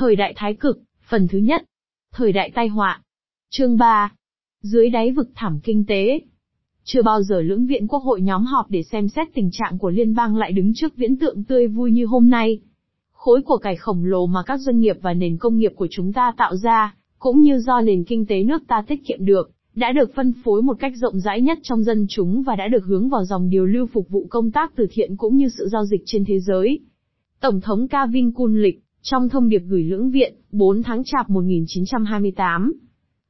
Thời đại thái cực, phần thứ nhất. Thời đại tai họa. Chương 3. Dưới đáy vực thảm kinh tế. Chưa bao giờ lưỡng viện quốc hội nhóm họp để xem xét tình trạng của liên bang lại đứng trước viễn tượng tươi vui như hôm nay. Khối của cải khổng lồ mà các doanh nghiệp và nền công nghiệp của chúng ta tạo ra, cũng như do nền kinh tế nước ta tiết kiệm được, đã được phân phối một cách rộng rãi nhất trong dân chúng và đã được hướng vào dòng điều lưu phục vụ công tác từ thiện cũng như sự giao dịch trên thế giới. Tổng thống Kavin Kunlik, trong thông điệp gửi lưỡng viện, 4 tháng chạp 1928,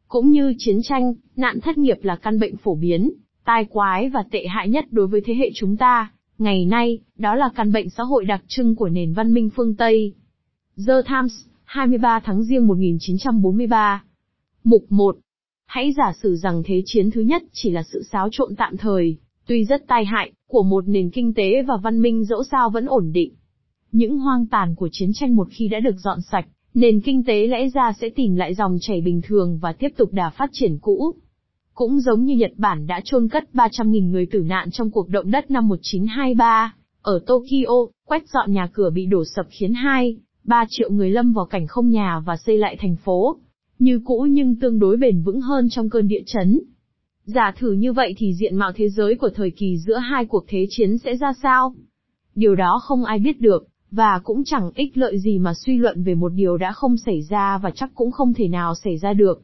cũng như chiến tranh, nạn thất nghiệp là căn bệnh phổ biến, tai quái và tệ hại nhất đối với thế hệ chúng ta. Ngày nay, đó là căn bệnh xã hội đặc trưng của nền văn minh phương Tây. The Times, 23 tháng riêng 1943. Mục 1. Hãy giả sử rằng thế chiến thứ nhất chỉ là sự xáo trộn tạm thời, tuy rất tai hại, của một nền kinh tế và văn minh dẫu sao vẫn ổn định. Những hoang tàn của chiến tranh một khi đã được dọn sạch, nền kinh tế lẽ ra sẽ tìm lại dòng chảy bình thường và tiếp tục đà phát triển cũ. Cũng giống như Nhật Bản đã chôn cất 300.000 người tử nạn trong cuộc động đất năm 1923, ở Tokyo, quét dọn nhà cửa bị đổ sập khiến 2, 3 triệu người lâm vào cảnh không nhà và xây lại thành phố. Như cũ nhưng tương đối bền vững hơn trong cơn địa chấn. Giả thử như vậy thì diện mạo thế giới của thời kỳ giữa hai cuộc thế chiến sẽ ra sao? Điều đó không ai biết được, và cũng chẳng ích lợi gì mà suy luận về một điều đã không xảy ra và chắc cũng không thể nào xảy ra được.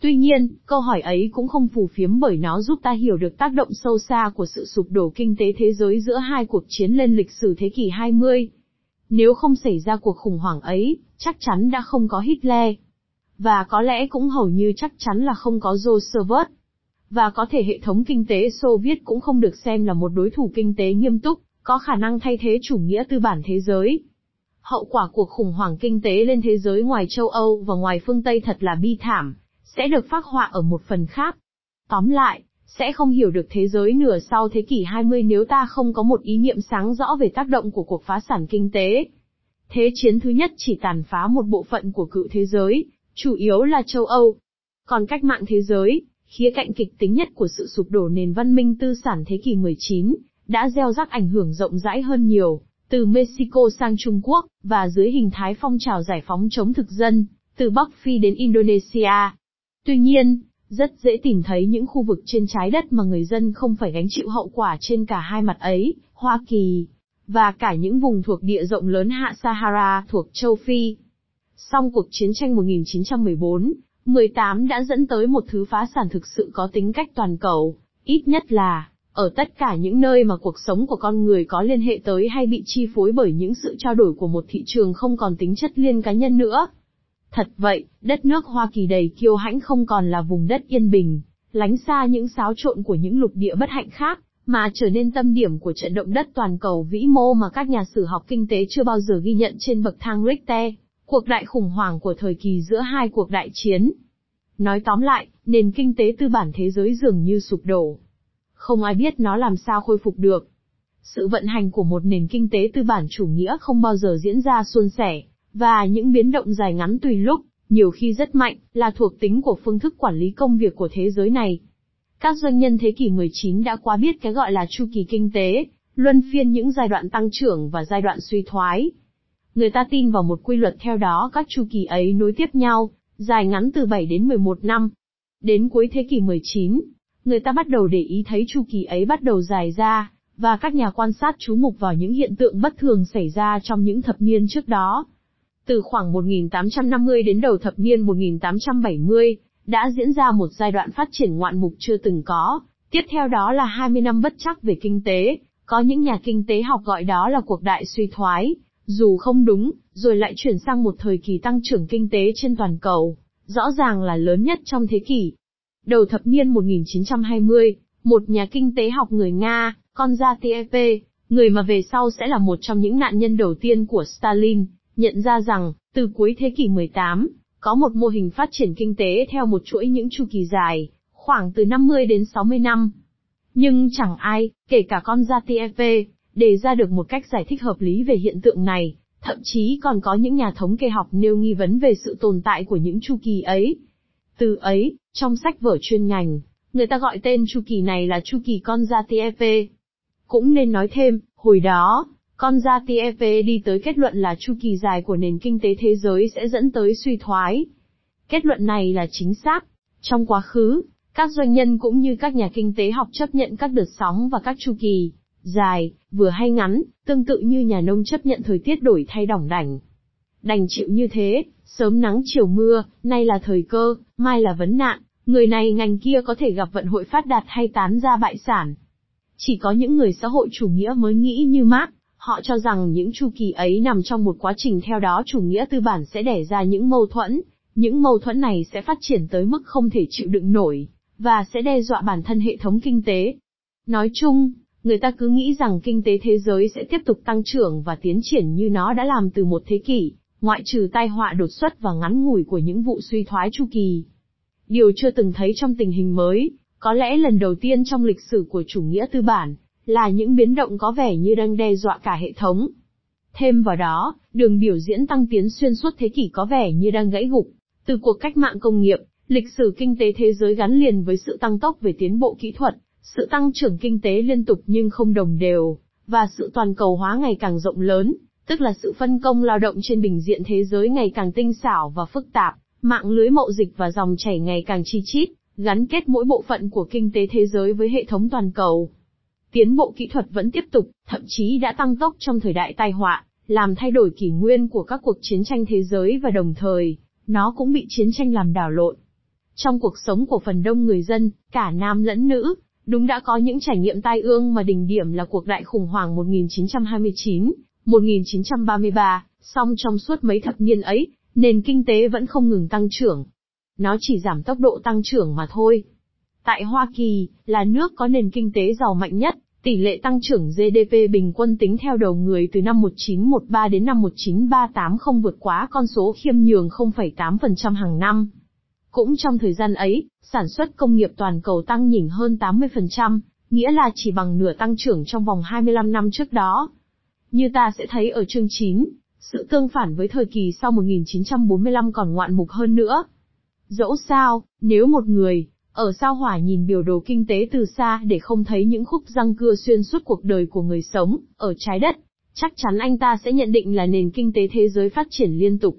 Tuy nhiên, câu hỏi ấy cũng không phù phiếm bởi nó giúp ta hiểu được tác động sâu xa của sự sụp đổ kinh tế thế giới giữa hai cuộc chiến lên lịch sử thế kỷ 20. Nếu không xảy ra cuộc khủng hoảng ấy, chắc chắn đã không có Hitler. Và có lẽ cũng hầu như chắc chắn là không có Roosevelt. Và có thể hệ thống kinh tế Xô Viết cũng không được xem là một đối thủ kinh tế nghiêm túc, có khả năng thay thế chủ nghĩa tư bản thế giới. Hậu quả cuộc khủng hoảng kinh tế lên thế giới ngoài châu Âu và ngoài phương Tây thật là bi thảm, sẽ được phác họa ở một phần khác. Tóm lại, sẽ không hiểu được thế giới nửa sau thế kỷ 20 nếu ta không có một ý niệm sáng rõ về tác động của cuộc phá sản kinh tế. Thế chiến thứ nhất chỉ tàn phá một bộ phận của cựu thế giới, chủ yếu là châu Âu. Còn cách mạng thế giới, khía cạnh kịch tính nhất của sự sụp đổ nền văn minh tư sản thế kỷ 19, đã gieo rắc ảnh hưởng rộng rãi hơn nhiều, từ Mexico sang Trung Quốc, và dưới hình thái phong trào giải phóng chống thực dân, từ Bắc Phi đến Indonesia. Tuy nhiên, rất dễ tìm thấy những khu vực trên trái đất mà người dân không phải gánh chịu hậu quả trên cả hai mặt ấy, Hoa Kỳ, và cả những vùng thuộc địa rộng lớn hạ Sahara thuộc châu Phi. Song cuộc chiến tranh 1914, 18 đã dẫn tới một thứ phá sản thực sự có tính cách toàn cầu, ít nhất là, ở tất cả những nơi mà cuộc sống của con người có liên hệ tới hay bị chi phối bởi những sự trao đổi của một thị trường không còn tính chất liên cá nhân nữa. Thật vậy, đất nước Hoa Kỳ đầy kiêu hãnh không còn là vùng đất yên bình, lánh xa những xáo trộn của những lục địa bất hạnh khác, mà trở nên tâm điểm của trận động đất toàn cầu vĩ mô mà các nhà sử học kinh tế chưa bao giờ ghi nhận trên bậc thang Richter, cuộc đại khủng hoảng của thời kỳ giữa hai cuộc đại chiến. Nói tóm lại, nền kinh tế tư bản thế giới dường như sụp đổ. Không ai biết nó làm sao khôi phục được. Sự vận hành của một nền kinh tế tư bản chủ nghĩa không bao giờ diễn ra suôn sẻ, và những biến động dài ngắn tùy lúc, nhiều khi rất mạnh, là thuộc tính của phương thức quản lý công việc của thế giới này. Các doanh nhân thế kỷ 19 đã quá biết cái gọi là chu kỳ kinh tế, luân phiên những giai đoạn tăng trưởng và giai đoạn suy thoái. Người ta tin vào một quy luật theo đó các chu kỳ ấy nối tiếp nhau, dài ngắn từ 7 đến 11 năm. Đến cuối thế kỷ 19, người ta bắt đầu để ý thấy chu kỳ ấy bắt đầu dài ra, và các nhà quan sát chú mục vào những hiện tượng bất thường xảy ra trong những thập niên trước đó. Từ khoảng 1850 đến đầu thập niên 1870, đã diễn ra một giai đoạn phát triển ngoạn mục chưa từng có, tiếp theo đó là 20 năm bất chắc về kinh tế, có những nhà kinh tế học gọi đó là cuộc đại suy thoái, dù không đúng, rồi lại chuyển sang một thời kỳ tăng trưởng kinh tế trên toàn cầu, rõ ràng là lớn nhất trong thế kỷ. Đầu thập niên 1920, một nhà kinh tế học người Nga, Konzatiev, người mà về sau sẽ là một trong những nạn nhân đầu tiên của Stalin, nhận ra rằng, từ cuối thế kỷ 18, có một mô hình phát triển kinh tế theo một chuỗi những chu kỳ dài, khoảng từ 50 đến 60 năm. Nhưng chẳng ai, kể cả con Zatiev, đề ra được một cách giải thích hợp lý về hiện tượng này, thậm chí còn có những nhà thống kê học nêu nghi vấn về sự tồn tại của những chu kỳ ấy. Từ ấy, trong sách vở chuyên ngành, người ta gọi tên chu kỳ này là chu kỳ con gia TEP. Cũng nên nói thêm, hồi đó, Con gia TEP đi tới kết luận là chu kỳ dài của nền kinh tế thế giới sẽ dẫn tới suy thoái. Kết luận này là chính xác. Trong quá khứ, các doanh nhân cũng như các nhà kinh tế học chấp nhận các đợt sóng và các chu kỳ dài, vừa hay ngắn, tương tự như nhà nông chấp nhận thời tiết đổi thay đỏng đảnh. Đành chịu như thế, sớm nắng chiều mưa, nay là thời cơ, mai là vấn nạn, người này ngành kia có thể gặp vận hội phát đạt hay tán ra bại sản. Chỉ có những người xã hội chủ nghĩa mới nghĩ như Marx, họ cho rằng những chu kỳ ấy nằm trong một quá trình theo đó chủ nghĩa tư bản sẽ đẻ ra những mâu thuẫn, những mâu thuẫn này sẽ phát triển tới mức không thể chịu đựng nổi, và sẽ đe dọa bản thân hệ thống kinh tế. Nói chung, người ta cứ nghĩ rằng kinh tế thế giới sẽ tiếp tục tăng trưởng và tiến triển như nó đã làm từ một thế kỷ, ngoại trừ tai họa đột xuất và ngắn ngủi của những vụ suy thoái chu kỳ. Điều chưa từng thấy trong tình hình mới, có lẽ lần đầu tiên trong lịch sử của chủ nghĩa tư bản, là những biến động có vẻ như đang đe dọa cả hệ thống. Thêm vào đó, đường biểu diễn tăng tiến xuyên suốt thế kỷ có vẻ như đang gãy gục. Từ cuộc cách mạng công nghiệp, lịch sử kinh tế thế giới gắn liền với sự tăng tốc về tiến bộ kỹ thuật, sự tăng trưởng kinh tế liên tục nhưng không đồng đều, và sự toàn cầu hóa ngày càng rộng lớn, tức là sự phân công lao động trên bình diện thế giới ngày càng tinh xảo và phức tạp, mạng lưới mậu dịch và dòng chảy ngày càng chi chít, gắn kết mỗi bộ phận của kinh tế thế giới với hệ thống toàn cầu. Tiến bộ kỹ thuật vẫn tiếp tục, thậm chí đã tăng tốc trong thời đại tai họa, làm thay đổi kỷ nguyên của các cuộc chiến tranh thế giới và đồng thời, nó cũng bị chiến tranh làm đảo lộn. Trong cuộc sống của phần đông người dân, cả nam lẫn nữ, đúng đã có những trải nghiệm tai ương mà đỉnh điểm là cuộc đại khủng hoảng 1929, 1933, song trong suốt mấy thập niên ấy, nền kinh tế vẫn không ngừng tăng trưởng. Nó chỉ giảm tốc độ tăng trưởng mà thôi. Tại Hoa Kỳ, là nước có nền kinh tế giàu mạnh nhất, tỷ lệ tăng trưởng GDP bình quân tính theo đầu người từ năm 1913 đến năm 1938 không vượt quá con số khiêm nhường 0,8% hàng năm. Cũng trong thời gian ấy, sản xuất công nghiệp toàn cầu tăng nhỉnh hơn 80%, nghĩa là chỉ bằng nửa tăng trưởng trong vòng 25 năm trước đó. Như ta sẽ thấy ở chương 9, sự tương phản với thời kỳ sau 1945 còn ngoạn mục hơn nữa. Dẫu sao, nếu một người, ở sao hỏa nhìn biểu đồ kinh tế từ xa để không thấy những khúc răng cưa xuyên suốt cuộc đời của người sống, ở trái đất, chắc chắn anh ta sẽ nhận định là nền kinh tế thế giới phát triển liên tục.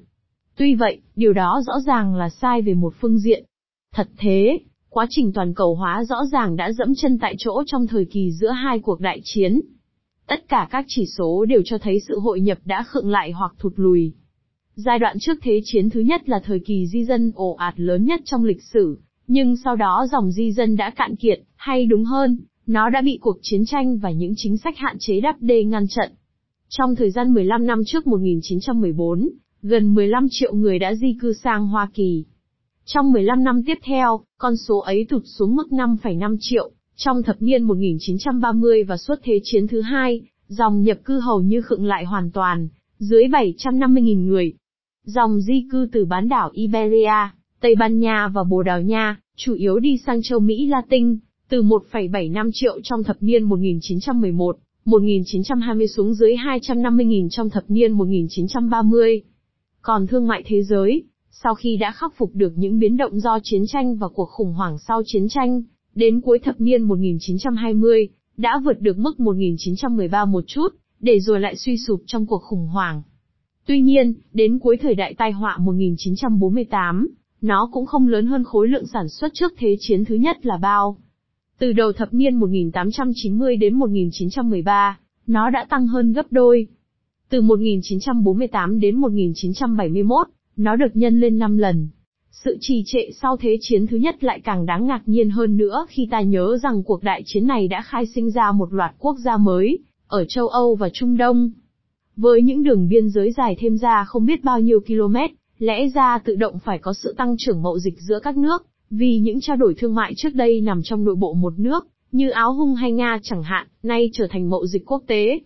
Tuy vậy, điều đó rõ ràng là sai về một phương diện. Thật thế, quá trình toàn cầu hóa rõ ràng đã dẫm chân tại chỗ trong thời kỳ giữa hai cuộc đại chiến. Tất cả các chỉ số đều cho thấy sự hội nhập đã khựng lại hoặc thụt lùi. Giai đoạn trước Thế chiến thứ nhất là thời kỳ di dân ồ ạt lớn nhất trong lịch sử, nhưng sau đó dòng di dân đã cạn kiệt, hay đúng hơn, nó đã bị cuộc chiến tranh và những chính sách hạn chế đắp đê ngăn chặn. Trong thời gian 15 năm trước 1914, gần 15 triệu người đã di cư sang Hoa Kỳ. Trong 15 năm tiếp theo, con số ấy tụt xuống mức 5,5 triệu. Trong thập niên 1930 và suốt Thế chiến thứ hai, dòng nhập cư hầu như khựng lại hoàn toàn, dưới 750.000 người. Dòng di cư từ bán đảo Iberia, Tây Ban Nha và Bồ Đào Nha, chủ yếu đi sang châu Mỹ Latin, từ 1,75 triệu trong thập niên 1911, 1920 xuống dưới 250.000 trong thập niên 1930. Còn thương mại thế giới, sau khi đã khắc phục được những biến động do chiến tranh và cuộc khủng hoảng sau chiến tranh, đến cuối thập niên 1920, đã vượt được mức 1913 một chút, để rồi lại suy sụp trong cuộc khủng hoảng. Tuy nhiên, đến cuối thời đại tai họa 1948, nó cũng không lớn hơn khối lượng sản xuất trước Thế chiến thứ nhất là bao. Từ đầu thập niên 1890 đến 1913, nó đã tăng hơn gấp đôi. Từ 1948 đến 1971, nó được nhân lên 5 lần. Sự trì trệ sau Thế chiến thứ nhất lại càng đáng ngạc nhiên hơn nữa khi ta nhớ rằng cuộc đại chiến này đã khai sinh ra một loạt quốc gia mới, ở châu Âu và Trung Đông. Với những đường biên giới dài thêm ra không biết bao nhiêu km, lẽ ra tự động phải có sự tăng trưởng mậu dịch giữa các nước, vì những trao đổi thương mại trước đây nằm trong nội bộ một nước, như Áo Hung hay Nga chẳng hạn, nay trở thành mậu dịch quốc tế.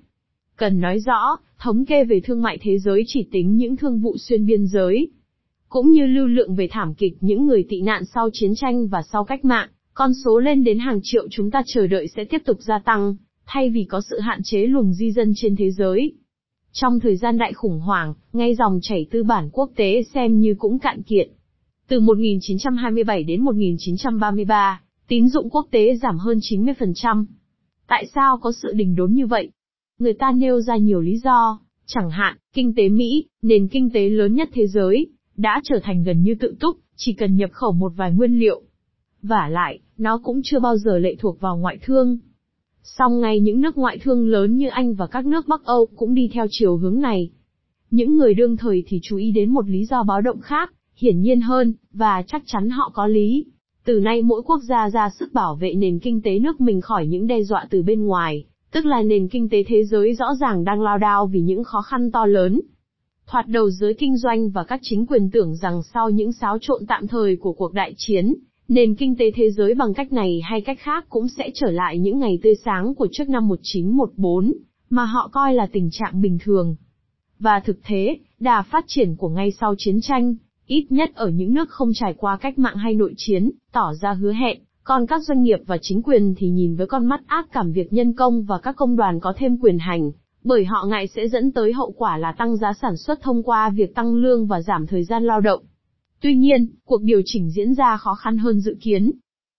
Cần nói rõ, thống kê về thương mại thế giới chỉ tính những thương vụ xuyên biên giới, cũng như lưu lượng về thảm kịch những người tị nạn sau chiến tranh và sau cách mạng, con số lên đến hàng triệu chúng ta chờ đợi sẽ tiếp tục gia tăng, thay vì có sự hạn chế luồng di dân trên thế giới. Trong thời gian đại khủng hoảng, ngay dòng chảy tư bản quốc tế xem như cũng cạn kiệt. Từ 1927 đến 1933, tín dụng quốc tế giảm hơn 90%. Tại sao có sự đình đốn như vậy? Người ta nêu ra nhiều lý do, chẳng hạn, kinh tế Mỹ, nền kinh tế lớn nhất thế giới, đã trở thành gần như tự túc, chỉ cần nhập khẩu một vài nguyên liệu. Và lại, nó cũng chưa bao giờ lệ thuộc vào ngoại thương. Song ngay những nước ngoại thương lớn như Anh và các nước Bắc Âu cũng đi theo chiều hướng này. Những người đương thời thì chú ý đến một lý do báo động khác, hiển nhiên hơn, và chắc chắn họ có lý. Từ nay mỗi quốc gia ra sức bảo vệ nền kinh tế nước mình khỏi những đe dọa từ bên ngoài, tức là nền kinh tế thế giới rõ ràng đang lao đao vì những khó khăn to lớn. Thoạt đầu giới kinh doanh và các chính quyền tưởng rằng sau những xáo trộn tạm thời của cuộc đại chiến, nền kinh tế thế giới bằng cách này hay cách khác cũng sẽ trở lại những ngày tươi sáng của trước năm 1914, mà họ coi là tình trạng bình thường. Và thực tế, đà phát triển của ngay sau chiến tranh, ít nhất ở những nước không trải qua cách mạng hay nội chiến, tỏ ra hứa hẹn, còn các doanh nghiệp và chính quyền thì nhìn với con mắt ác cảm việc nhân công và các công đoàn có thêm quyền hành, bởi họ ngại sẽ dẫn tới hậu quả là tăng giá sản xuất thông qua việc tăng lương và giảm thời gian lao động. Tuy nhiên, cuộc điều chỉnh diễn ra khó khăn hơn dự kiến.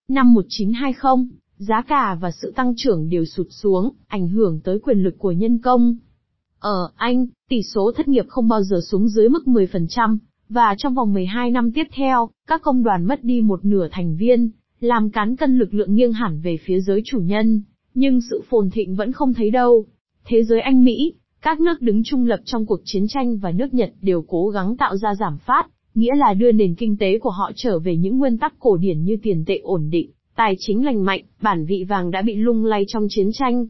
Năm 1920, giá cả và sự tăng trưởng đều sụt xuống, ảnh hưởng tới quyền lực của nhân công. Ở Anh, tỷ số thất nghiệp không bao giờ xuống dưới mức 10%, và trong vòng 12 năm tiếp theo, các công đoàn mất đi một nửa thành viên, làm cán cân lực lượng nghiêng hẳn về phía giới chủ nhân, nhưng sự phồn thịnh vẫn không thấy đâu. Thế giới Anh Mỹ, các nước đứng trung lập trong cuộc chiến tranh và nước Nhật đều cố gắng tạo ra giảm phát, nghĩa là đưa nền kinh tế của họ trở về những nguyên tắc cổ điển như tiền tệ ổn định, tài chính lành mạnh, bản vị vàng đã bị lung lay trong chiến tranh.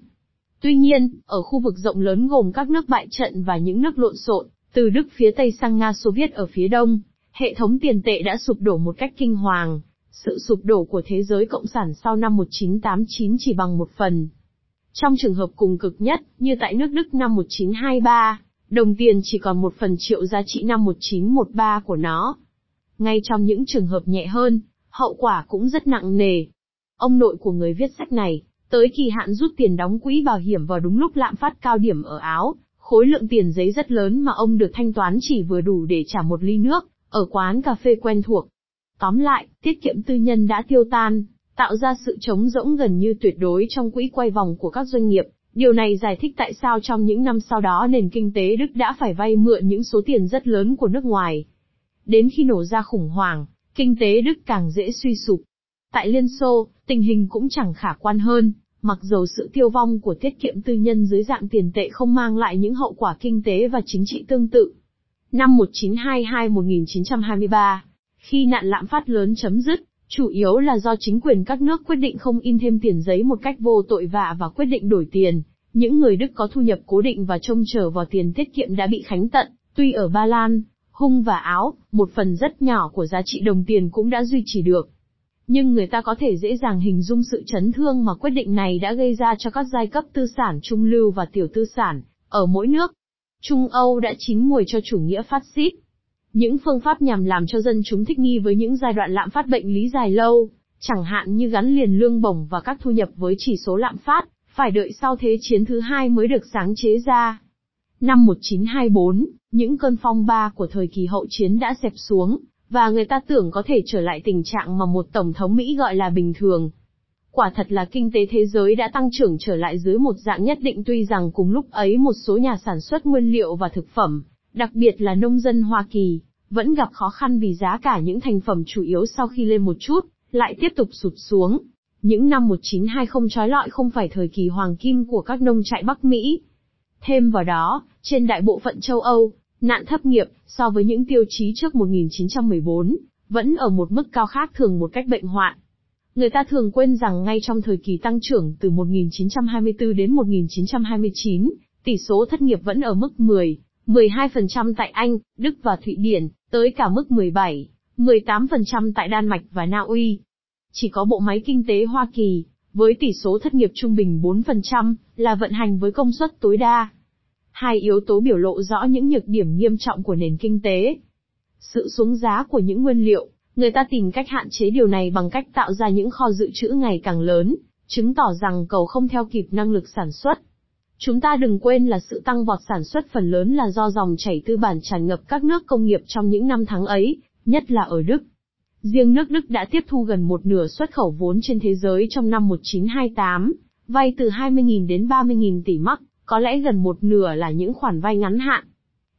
Tuy nhiên, ở khu vực rộng lớn gồm các nước bại trận và những nước lộn xộn, từ Đức phía Tây sang Nga Xô Viết ở phía Đông, hệ thống tiền tệ đã sụp đổ một cách kinh hoàng. Sự sụp đổ của thế giới cộng sản sau năm 1989 chỉ bằng một phần. Trong trường hợp cùng cực nhất, như tại nước Đức năm 1923, đồng tiền chỉ còn một phần triệu giá trị năm 1913 của nó. Ngay trong những trường hợp nhẹ hơn, hậu quả cũng rất nặng nề. Ông nội của người viết sách này, tới kỳ hạn rút tiền đóng quỹ bảo hiểm vào đúng lúc lạm phát cao điểm ở Áo, khối lượng tiền giấy rất lớn mà ông được thanh toán chỉ vừa đủ để trả một ly nước, ở quán cà phê quen thuộc. Tóm lại, tiết kiệm tư nhân đã tiêu tan, tạo ra sự trống rỗng gần như tuyệt đối trong quỹ quay vòng của các doanh nghiệp. Điều này giải thích tại sao trong những năm sau đó nền kinh tế Đức đã phải vay mượn những số tiền rất lớn của nước ngoài. Đến khi nổ ra khủng hoảng, kinh tế Đức càng dễ suy sụp. Tại Liên Xô, tình hình cũng chẳng khả quan hơn, mặc dù sự tiêu vong của tiết kiệm tư nhân dưới dạng tiền tệ không mang lại những hậu quả kinh tế và chính trị tương tự. Năm 1922-1923, khi nạn lạm phát lớn chấm dứt, chủ yếu là do chính quyền các nước quyết định không in thêm tiền giấy một cách vô tội vạ và quyết định đổi tiền. Những người Đức có thu nhập cố định và trông chờ vào tiền tiết kiệm đã bị khánh tận, tuy ở Ba Lan, Hung và Áo, một phần rất nhỏ của giá trị đồng tiền cũng đã duy trì được. Nhưng người ta có thể dễ dàng hình dung sự chấn thương mà quyết định này đã gây ra cho các giai cấp tư sản trung lưu và tiểu tư sản, ở mỗi nước. Trung Âu đã chín mùi cho chủ nghĩa phát xít. Những phương pháp nhằm làm cho dân chúng thích nghi với những giai đoạn lạm phát bệnh lý dài lâu, chẳng hạn như gắn liền lương bổng và các thu nhập với chỉ số lạm phát, phải đợi sau Thế chiến thứ hai mới được sáng chế ra. Năm 1924, những cơn phong ba của thời kỳ hậu chiến đã xẹp xuống, và người ta tưởng có thể trở lại tình trạng mà một Tổng thống Mỹ gọi là bình thường. Quả thật là kinh tế thế giới đã tăng trưởng trở lại dưới một dạng nhất định tuy rằng cùng lúc ấy một số nhà sản xuất nguyên liệu và thực phẩm, đặc biệt là nông dân Hoa Kỳ, vẫn gặp khó khăn vì giá cả những thành phẩm chủ yếu sau khi lên một chút, lại tiếp tục sụt xuống. Những năm 1920 trói lọi không phải thời kỳ hoàng kim của các nông trại Bắc Mỹ. Thêm vào đó, trên đại bộ phận châu Âu, Nạn thất nghiệp, so với những tiêu chí trước 1914, vẫn ở một mức cao khác thường một cách bệnh hoạn. Người ta thường quên rằng ngay trong thời kỳ tăng trưởng từ 1924 đến 1929, tỷ số thất nghiệp vẫn ở mức 10, 12% tại Anh, Đức và Thụy Điển, tới cả mức 17, 18% tại Đan Mạch và Na Uy. Chỉ có bộ máy kinh tế Hoa Kỳ, với tỷ số thất nghiệp trung bình 4%, là vận hành với công suất tối đa. Hai yếu tố biểu lộ rõ những nhược điểm nghiêm trọng của nền kinh tế. Sự xuống giá của những nguyên liệu, người ta tìm cách hạn chế điều này bằng cách tạo ra những kho dự trữ ngày càng lớn, chứng tỏ rằng cầu không theo kịp năng lực sản xuất. Chúng ta đừng quên là sự tăng vọt sản xuất phần lớn là do dòng chảy tư bản tràn ngập các nước công nghiệp trong những năm tháng ấy, nhất là ở Đức. Riêng nước Đức đã tiếp thu gần một nửa xuất khẩu vốn trên thế giới trong năm 1928, vay từ 20.000 đến 30.000 tỷ mark, có lẽ gần một nửa là những khoản vay ngắn hạn.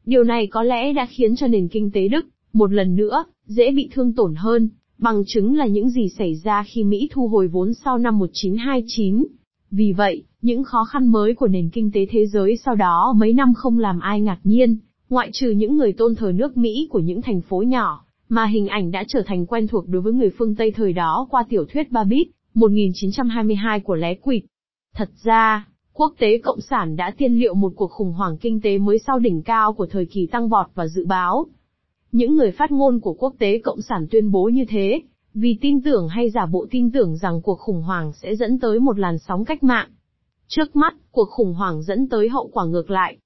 Điều này có lẽ đã khiến cho nền kinh tế Đức, một lần nữa, dễ bị thương tổn hơn, bằng chứng là những gì xảy ra khi Mỹ thu hồi vốn sau năm 1929. Vì vậy, những khó khăn mới của nền kinh tế thế giới sau đó mấy năm không làm ai ngạc nhiên, ngoại trừ những người tôn thờ nước Mỹ của những thành phố nhỏ, mà hình ảnh đã trở thành quen thuộc đối với người phương Tây thời đó qua tiểu thuyết Babbitt, 1922 của Lé Quỵt. Thật ra, quốc tế cộng sản đã tiên liệu một cuộc khủng hoảng kinh tế mới sau đỉnh cao của thời kỳ tăng vọt và dự báo. Những người phát ngôn của quốc tế cộng sản tuyên bố như thế, vì tin tưởng hay giả bộ tin tưởng rằng cuộc khủng hoảng sẽ dẫn tới một làn sóng cách mạng. Trước mắt, cuộc khủng hoảng dẫn tới hậu quả ngược lại.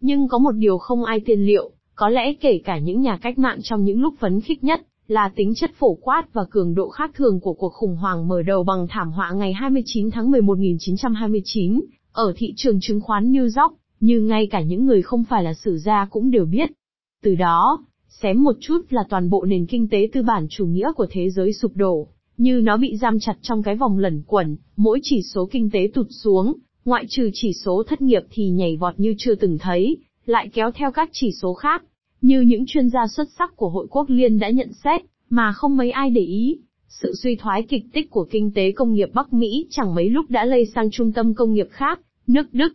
Nhưng có một điều không ai tiên liệu, có lẽ kể cả những nhà cách mạng trong những lúc phấn khích nhất, là tính chất phổ quát và cường độ khác thường của cuộc khủng hoảng mở đầu bằng thảm họa ngày 29 tháng 11 1929, ở thị trường chứng khoán New York, như ngay cả những người không phải là sử gia cũng đều biết. Từ đó, xém một chút là toàn bộ nền kinh tế tư bản chủ nghĩa của thế giới sụp đổ, như nó bị giam chặt trong cái vòng lẩn quẩn, mỗi chỉ số kinh tế tụt xuống, ngoại trừ chỉ số thất nghiệp thì nhảy vọt như chưa từng thấy, lại kéo theo các chỉ số khác, như những chuyên gia xuất sắc của Hội Quốc Liên đã nhận xét, mà không mấy ai để ý. Sự suy thoái kịch tích của kinh tế công nghiệp Bắc Mỹ chẳng mấy lúc đã lây sang trung tâm công nghiệp khác, nước Đức.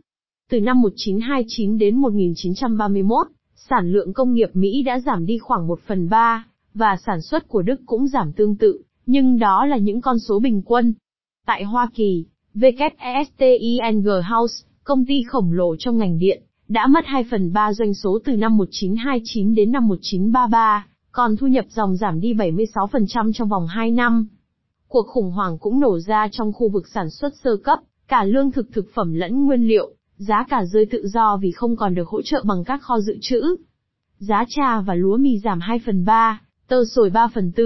Từ năm 1929 đến 1931, sản lượng công nghiệp Mỹ đã giảm đi khoảng 1 phần 3, và sản xuất của Đức cũng giảm tương tự, nhưng đó là những con số bình quân. Tại Hoa Kỳ, WESTING House, công ty khổng lồ trong ngành điện, đã mất 2 phần 3 doanh số từ năm 1929 đến năm 1933, còn thu nhập dòng giảm đi 76% trong vòng 2 năm. Cuộc khủng hoảng cũng nổ ra trong khu vực sản xuất sơ cấp, cả lương thực thực phẩm lẫn nguyên liệu, giá cả rơi tự do vì không còn được hỗ trợ bằng các kho dự trữ. Giá trà và lúa mì giảm 2 phần 3, tơ sồi 3 phần 4.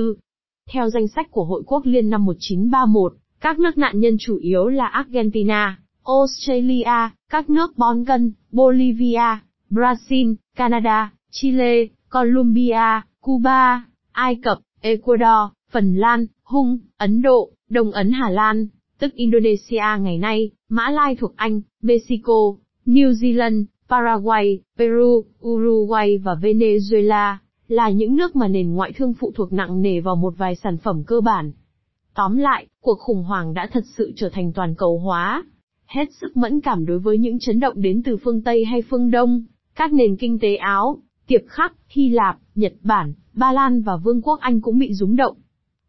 Theo danh sách của Hội Quốc Liên năm 1931, các nước nạn nhân chủ yếu là Argentina, Australia, các nước Bongan, Bolivia, Brazil, Canada, Chile, Colombia, Cuba, Ai Cập, Ecuador, Phần Lan, Hung, Ấn Độ, Đông Ấn Hà Lan, tức Indonesia ngày nay, Mã Lai thuộc Anh, Mexico, New Zealand, Paraguay, Peru, Uruguay và Venezuela, là những nước mà nền ngoại thương phụ thuộc nặng nề vào một vài sản phẩm cơ bản. Tóm lại, cuộc khủng hoảng đã thật sự trở thành toàn cầu hóa. Hết sức mẫn cảm đối với những chấn động đến từ phương Tây hay phương Đông, các nền kinh tế Áo, Tiệp Khắc, Hy Lạp, Nhật Bản, Ba Lan và Vương quốc Anh cũng bị rúng động.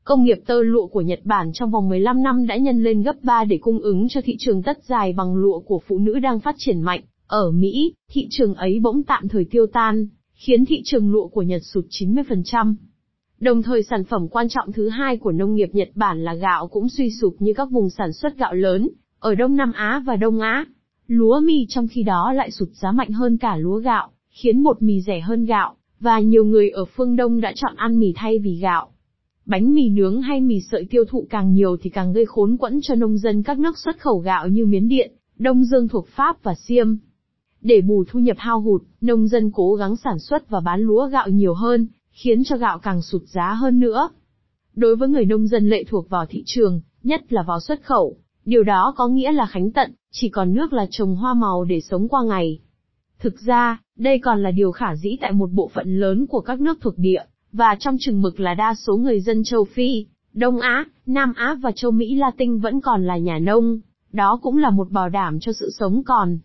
Công nghiệp tơ lụa của Nhật Bản trong vòng 15 năm đã nhân lên gấp 3 để cung ứng cho thị trường tất dài bằng lụa của phụ nữ đang phát triển mạnh. Ở Mỹ, thị trường ấy bỗng tạm thời tiêu tan, khiến thị trường lụa của Nhật sụt 90%. Đồng thời sản phẩm quan trọng thứ hai của nông nghiệp Nhật Bản là gạo cũng suy sụp như các vùng sản xuất gạo lớn, ở Đông Nam Á và Đông Á. Lúa mì trong khi đó lại sụt giá mạnh hơn cả lúa gạo, khiến bột mì rẻ hơn gạo, và nhiều người ở phương Đông đã chọn ăn mì thay vì gạo. Bánh mì nướng hay mì sợi tiêu thụ càng nhiều thì càng gây khốn quẫn cho nông dân các nước xuất khẩu gạo như Miến Điện, Đông Dương thuộc Pháp và Siêm. Để bù thu nhập hao hụt, nông dân cố gắng sản xuất và bán lúa gạo nhiều hơn, khiến cho gạo càng sụt giá hơn nữa. Đối với người nông dân lệ thuộc vào thị trường, nhất là vào xuất khẩu, điều đó có nghĩa là khánh tận, chỉ còn nước là trồng hoa màu để sống qua ngày. Thực ra, đây còn là điều khả dĩ tại một bộ phận lớn của các nước thuộc địa, và trong chừng mực là đa số người dân châu Phi, Đông Á, Nam Á và châu Mỹ Latin vẫn còn là nhà nông, đó cũng là một bảo đảm cho sự sống còn.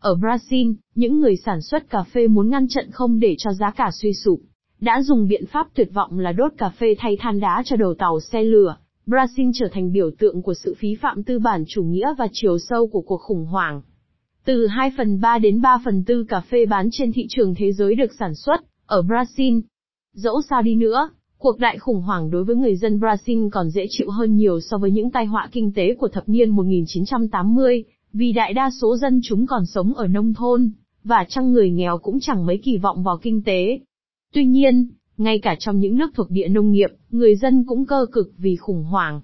Ở Brazil, những người sản xuất cà phê muốn ngăn chặn không để cho giá cả suy sụp, đã dùng biện pháp tuyệt vọng là đốt cà phê thay than đá cho đầu tàu xe lửa. Brazil trở thành biểu tượng của sự phí phạm tư bản chủ nghĩa và chiều sâu của cuộc khủng hoảng. Từ 2 phần 3 đến 3 phần 4 cà phê bán trên thị trường thế giới được sản xuất ở Brazil. Dẫu sao đi nữa, cuộc đại khủng hoảng đối với người dân Brazil còn dễ chịu hơn nhiều so với những tai họa kinh tế của thập niên 1980, vì đại đa số dân chúng còn sống ở nông thôn, và chăng người nghèo cũng chẳng mấy kỳ vọng vào kinh tế. Tuy nhiên, ngay cả trong những nước thuộc địa nông nghiệp, người dân cũng cơ cực vì khủng hoảng.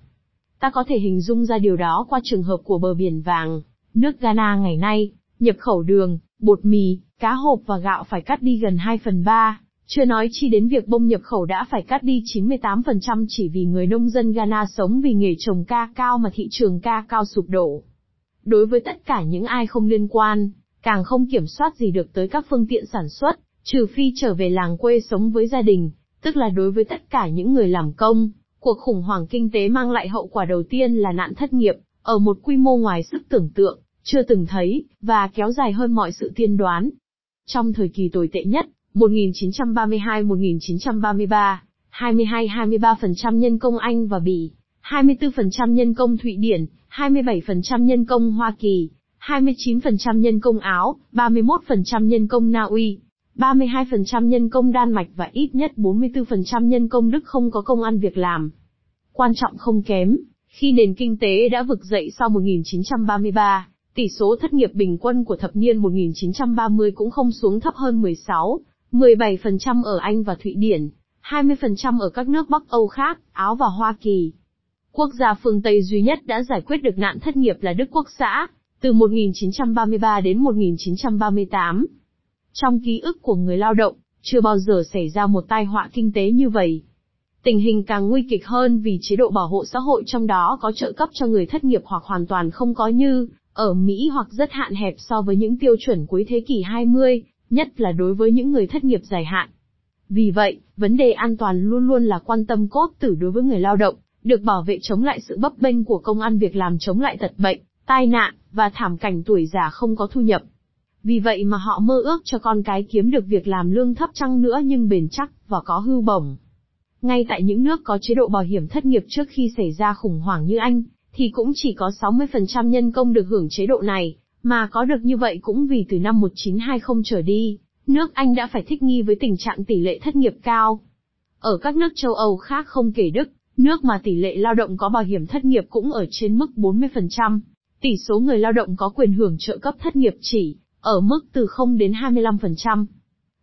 Ta có thể hình dung ra điều đó qua trường hợp của bờ biển vàng, nước Ghana ngày nay, nhập khẩu đường, bột mì, cá hộp và gạo phải cắt đi gần 2 phần 3, chưa nói chi đến việc bông nhập khẩu đã phải cắt đi 98% chỉ vì người nông dân Ghana sống vì nghề trồng ca cao mà thị trường ca cao sụp đổ. Đối với tất cả những ai không liên quan, càng không kiểm soát gì được tới các phương tiện sản xuất, trừ phi trở về làng quê sống với gia đình, tức là đối với tất cả những người làm công. Cuộc khủng hoảng kinh tế mang lại hậu quả đầu tiên là nạn thất nghiệp, ở một quy mô ngoài sức tưởng tượng, chưa từng thấy, và kéo dài hơn mọi sự tiên đoán. Trong thời kỳ tồi tệ nhất, 1932-1933, 22-23% nhân công Anh và Bỉ, 24% nhân công Thụy Điển, 27% nhân công Hoa Kỳ, 29% nhân công Áo, 31% nhân công Na Uy, 32% nhân công Đan Mạch và ít nhất 44% nhân công Đức không có công ăn việc làm. Quan trọng không kém, khi nền kinh tế đã vực dậy sau 1933, tỷ số thất nghiệp bình quân của thập niên 1930 cũng không xuống thấp hơn 16, 17% ở Anh và Thụy Điển, 20% ở các nước Bắc Âu khác, Áo và Hoa Kỳ. Quốc gia phương Tây duy nhất đã giải quyết được nạn thất nghiệp là Đức Quốc xã, từ 1933 đến 1938. Trong ký ức của người lao động, chưa bao giờ xảy ra một tai họa kinh tế như vậy. Tình hình càng nguy kịch hơn vì chế độ bảo hộ xã hội trong đó có trợ cấp cho người thất nghiệp hoặc hoàn toàn không có như, ở Mỹ hoặc rất hạn hẹp so với những tiêu chuẩn cuối thế kỷ 20, nhất là đối với những người thất nghiệp dài hạn. Vì vậy, vấn đề an toàn luôn luôn là quan tâm cốt tử đối với người lao động, được bảo vệ chống lại sự bấp bênh của công ăn việc làm chống lại tật bệnh, tai nạn, và thảm cảnh tuổi già không có thu nhập. Vì vậy mà họ mơ ước cho con cái kiếm được việc làm lương thấp chăng nữa nhưng bền chắc, và có hưu bổng. Ngay tại những nước có chế độ bảo hiểm thất nghiệp trước khi xảy ra khủng hoảng như Anh, thì cũng chỉ có 60% nhân công được hưởng chế độ này, mà có được như vậy cũng vì từ năm 1920 trở đi, nước Anh đã phải thích nghi với tình trạng tỷ lệ thất nghiệp cao. Ở các nước châu Âu khác không kể Đức, nước mà tỷ lệ lao động có bảo hiểm thất nghiệp cũng ở trên mức 40%. Tỷ số người lao động có quyền hưởng trợ cấp thất nghiệp chỉ ở mức từ 0 đến 25%.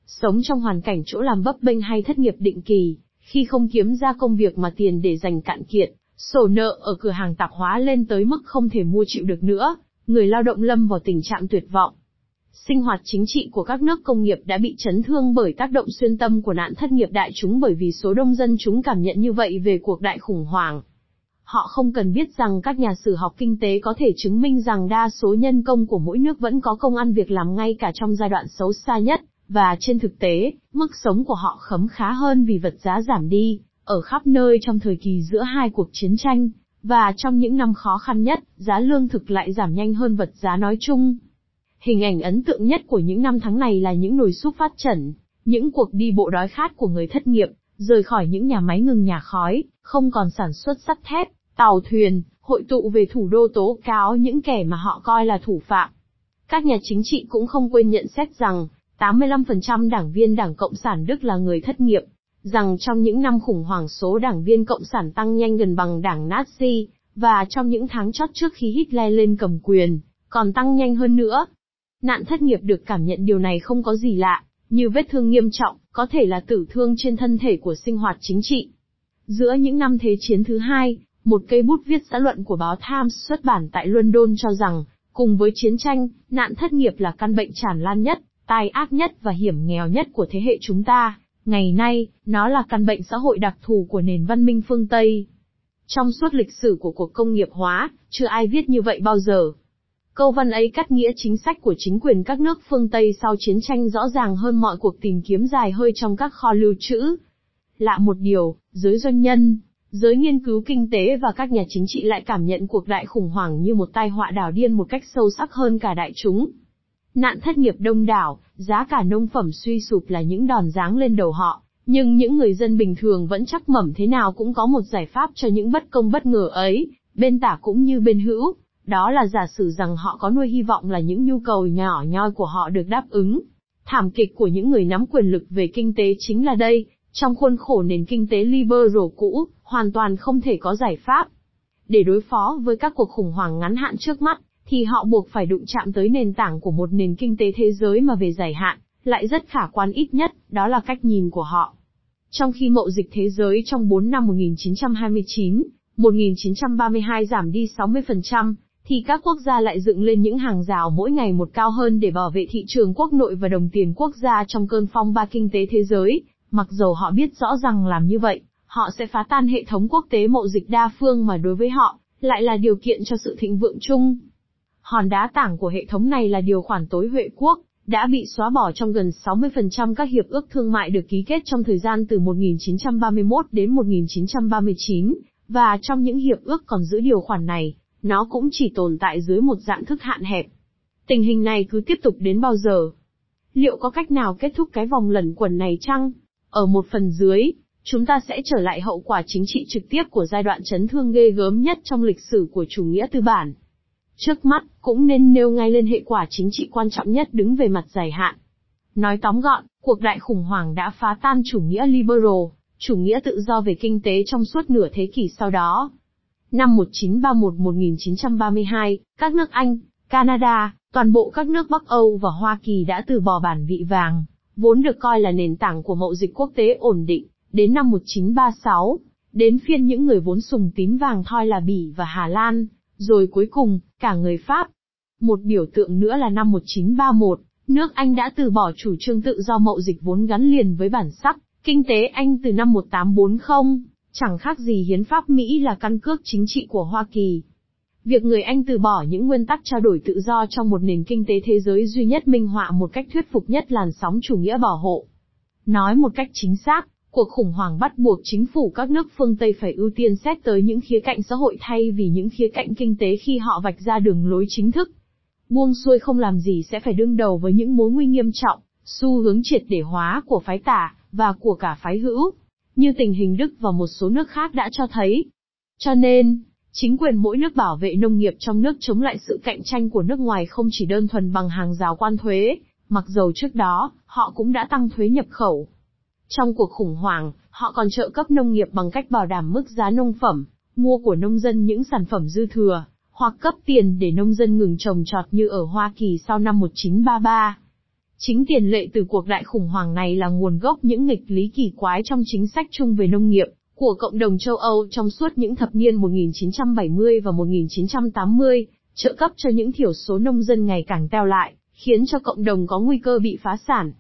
Sống trong hoàn cảnh chỗ làm bấp bênh hay thất nghiệp định kỳ, khi không kiếm ra công việc mà tiền để dành cạn kiệt, sổ nợ ở cửa hàng tạp hóa lên tới mức không thể mua chịu được nữa, người lao động lâm vào tình trạng tuyệt vọng. Sinh hoạt chính trị của các nước công nghiệp đã bị chấn thương bởi tác động xuyên tâm của nạn thất nghiệp đại chúng bởi vì số đông dân chúng cảm nhận như vậy về cuộc đại khủng hoảng. Họ không cần biết rằng các nhà sử học kinh tế có thể chứng minh rằng đa số nhân công của mỗi nước vẫn có công ăn việc làm ngay cả trong giai đoạn xấu xa nhất, và trên thực tế, mức sống của họ khấm khá hơn vì vật giá giảm đi, ở khắp nơi trong thời kỳ giữa hai cuộc chiến tranh, và trong những năm khó khăn nhất, giá lương thực lại giảm nhanh hơn vật giá nói chung. Hình ảnh ấn tượng nhất của những năm tháng này là những nồi súp phát trần, những cuộc đi bộ đói khát của người thất nghiệp, rời khỏi những nhà máy ngừng nhà khói, không còn sản xuất sắt thép, tàu thuyền, hội tụ về thủ đô tố cáo những kẻ mà họ coi là thủ phạm. Các nhà chính trị cũng không quên nhận xét rằng, 85% đảng viên Đảng Cộng sản Đức là người thất nghiệp, rằng trong những năm khủng hoảng số đảng viên Cộng sản tăng nhanh gần bằng đảng Nazi, và trong những tháng chót trước khi Hitler lên cầm quyền, còn tăng nhanh hơn nữa. Nạn thất nghiệp được cảm nhận điều này không có gì lạ, như vết thương nghiêm trọng, có thể là tử thương trên thân thể của sinh hoạt chính trị. Giữa những năm Thế chiến thứ hai, một cây bút viết xã luận của báo Times xuất bản tại London cho rằng, cùng với chiến tranh, nạn thất nghiệp là căn bệnh tràn lan nhất, tai ác nhất và hiểm nghèo nhất của thế hệ chúng ta. Ngày nay, nó là căn bệnh xã hội đặc thù của nền văn minh phương Tây. Trong suốt lịch sử của cuộc công nghiệp hóa, chưa ai viết như vậy bao giờ. Câu văn ấy cắt nghĩa chính sách của chính quyền các nước phương Tây sau chiến tranh rõ ràng hơn mọi cuộc tìm kiếm dài hơi trong các kho lưu trữ. Lạ một điều, giới doanh nhân, giới nghiên cứu kinh tế và các nhà chính trị lại cảm nhận cuộc đại khủng hoảng như một tai họa đảo điên một cách sâu sắc hơn cả đại chúng. Nạn thất nghiệp đông đảo, giá cả nông phẩm suy sụp là những đòn giáng lên đầu họ, nhưng những người dân bình thường vẫn chắc mẩm thế nào cũng có một giải pháp cho những bất công bất ngờ ấy, bên tả cũng như bên hữu, đó là giả sử rằng họ có nuôi hy vọng là những nhu cầu nhỏ nhoi của họ được đáp ứng. Thảm kịch của những người nắm quyền lực về kinh tế chính là đây, trong khuôn khổ nền kinh tế liberal cũ, hoàn toàn không thể có giải pháp. Để đối phó với các cuộc khủng hoảng ngắn hạn trước mắt, thì họ buộc phải đụng chạm tới nền tảng của một nền kinh tế thế giới mà về dài hạn, lại rất khả quan ít nhất, đó là cách nhìn của họ. Trong khi mậu dịch thế giới trong 4 năm 1929, 1932 giảm đi 60%, thì các quốc gia lại dựng lên những hàng rào mỗi ngày một cao hơn để bảo vệ thị trường quốc nội và đồng tiền quốc gia trong cơn phong ba kinh tế thế giới, mặc dù họ biết rõ rằng làm như vậy, họ sẽ phá tan hệ thống quốc tế mậu dịch đa phương mà đối với họ, lại là điều kiện cho sự thịnh vượng chung. Hòn đá tảng của hệ thống này là điều khoản tối Huệ quốc, đã bị xóa bỏ trong gần 60% các hiệp ước thương mại được ký kết trong thời gian từ 1931 đến 1939, và trong những hiệp ước còn giữ điều khoản này, nó cũng chỉ tồn tại dưới một dạng thức hạn hẹp. Tình hình này cứ tiếp tục đến bao giờ? Liệu có cách nào kết thúc cái vòng lẩn quẩn này chăng? Ở một phần dưới, chúng ta sẽ trở lại hậu quả chính trị trực tiếp của giai đoạn chấn thương ghê gớm nhất trong lịch sử của chủ nghĩa tư bản. Trước mắt, cũng nên nêu ngay lên hệ quả chính trị quan trọng nhất đứng về mặt dài hạn. Nói tóm gọn, cuộc đại khủng hoảng đã phá tan chủ nghĩa liberal, chủ nghĩa tự do về kinh tế trong suốt nửa thế kỷ sau đó. Năm 1931-1932, các nước Anh, Canada, toàn bộ các nước Bắc Âu và Hoa Kỳ đã từ bỏ bản vị vàng, vốn được coi là nền tảng của mậu dịch quốc tế ổn định, đến năm 1936, đến phiên những người vốn sùng tín vàng thoi là Bỉ và Hà Lan, rồi cuối cùng, cả người Pháp. Một biểu tượng nữa là năm 1931, nước Anh đã từ bỏ chủ trương tự do mậu dịch vốn gắn liền với bản sắc, kinh tế Anh từ năm 1840, chẳng khác gì hiến pháp Mỹ là căn cước chính trị của Hoa Kỳ. Việc người Anh từ bỏ những nguyên tắc trao đổi tự do trong một nền kinh tế thế giới duy nhất minh họa một cách thuyết phục nhất làn sóng chủ nghĩa bảo hộ. Nói một cách chính xác, cuộc khủng hoảng bắt buộc chính phủ các nước phương Tây phải ưu tiên xét tới những khía cạnh xã hội thay vì những khía cạnh kinh tế khi họ vạch ra đường lối chính thức. Buông xuôi không làm gì sẽ phải đương đầu với những mối nguy nghiêm trọng, xu hướng triệt để hóa của phái tả, và của cả phái hữu, như tình hình Đức và một số nước khác đã cho thấy. Cho nên, chính quyền mỗi nước bảo vệ nông nghiệp trong nước chống lại sự cạnh tranh của nước ngoài không chỉ đơn thuần bằng hàng rào quan thuế, mặc dầu trước đó, họ cũng đã tăng thuế nhập khẩu. Trong cuộc khủng hoảng, họ còn trợ cấp nông nghiệp bằng cách bảo đảm mức giá nông phẩm, mua của nông dân những sản phẩm dư thừa, hoặc cấp tiền để nông dân ngừng trồng trọt như ở Hoa Kỳ sau năm 1933. Chính tiền lệ từ cuộc đại khủng hoảng này là nguồn gốc những nghịch lý kỳ quái trong chính sách chung về nông nghiệp của cộng đồng châu Âu trong suốt những thập niên 1970 và 1980, trợ cấp cho những thiểu số nông dân ngày càng teo lại, khiến cho cộng đồng có nguy cơ bị phá sản.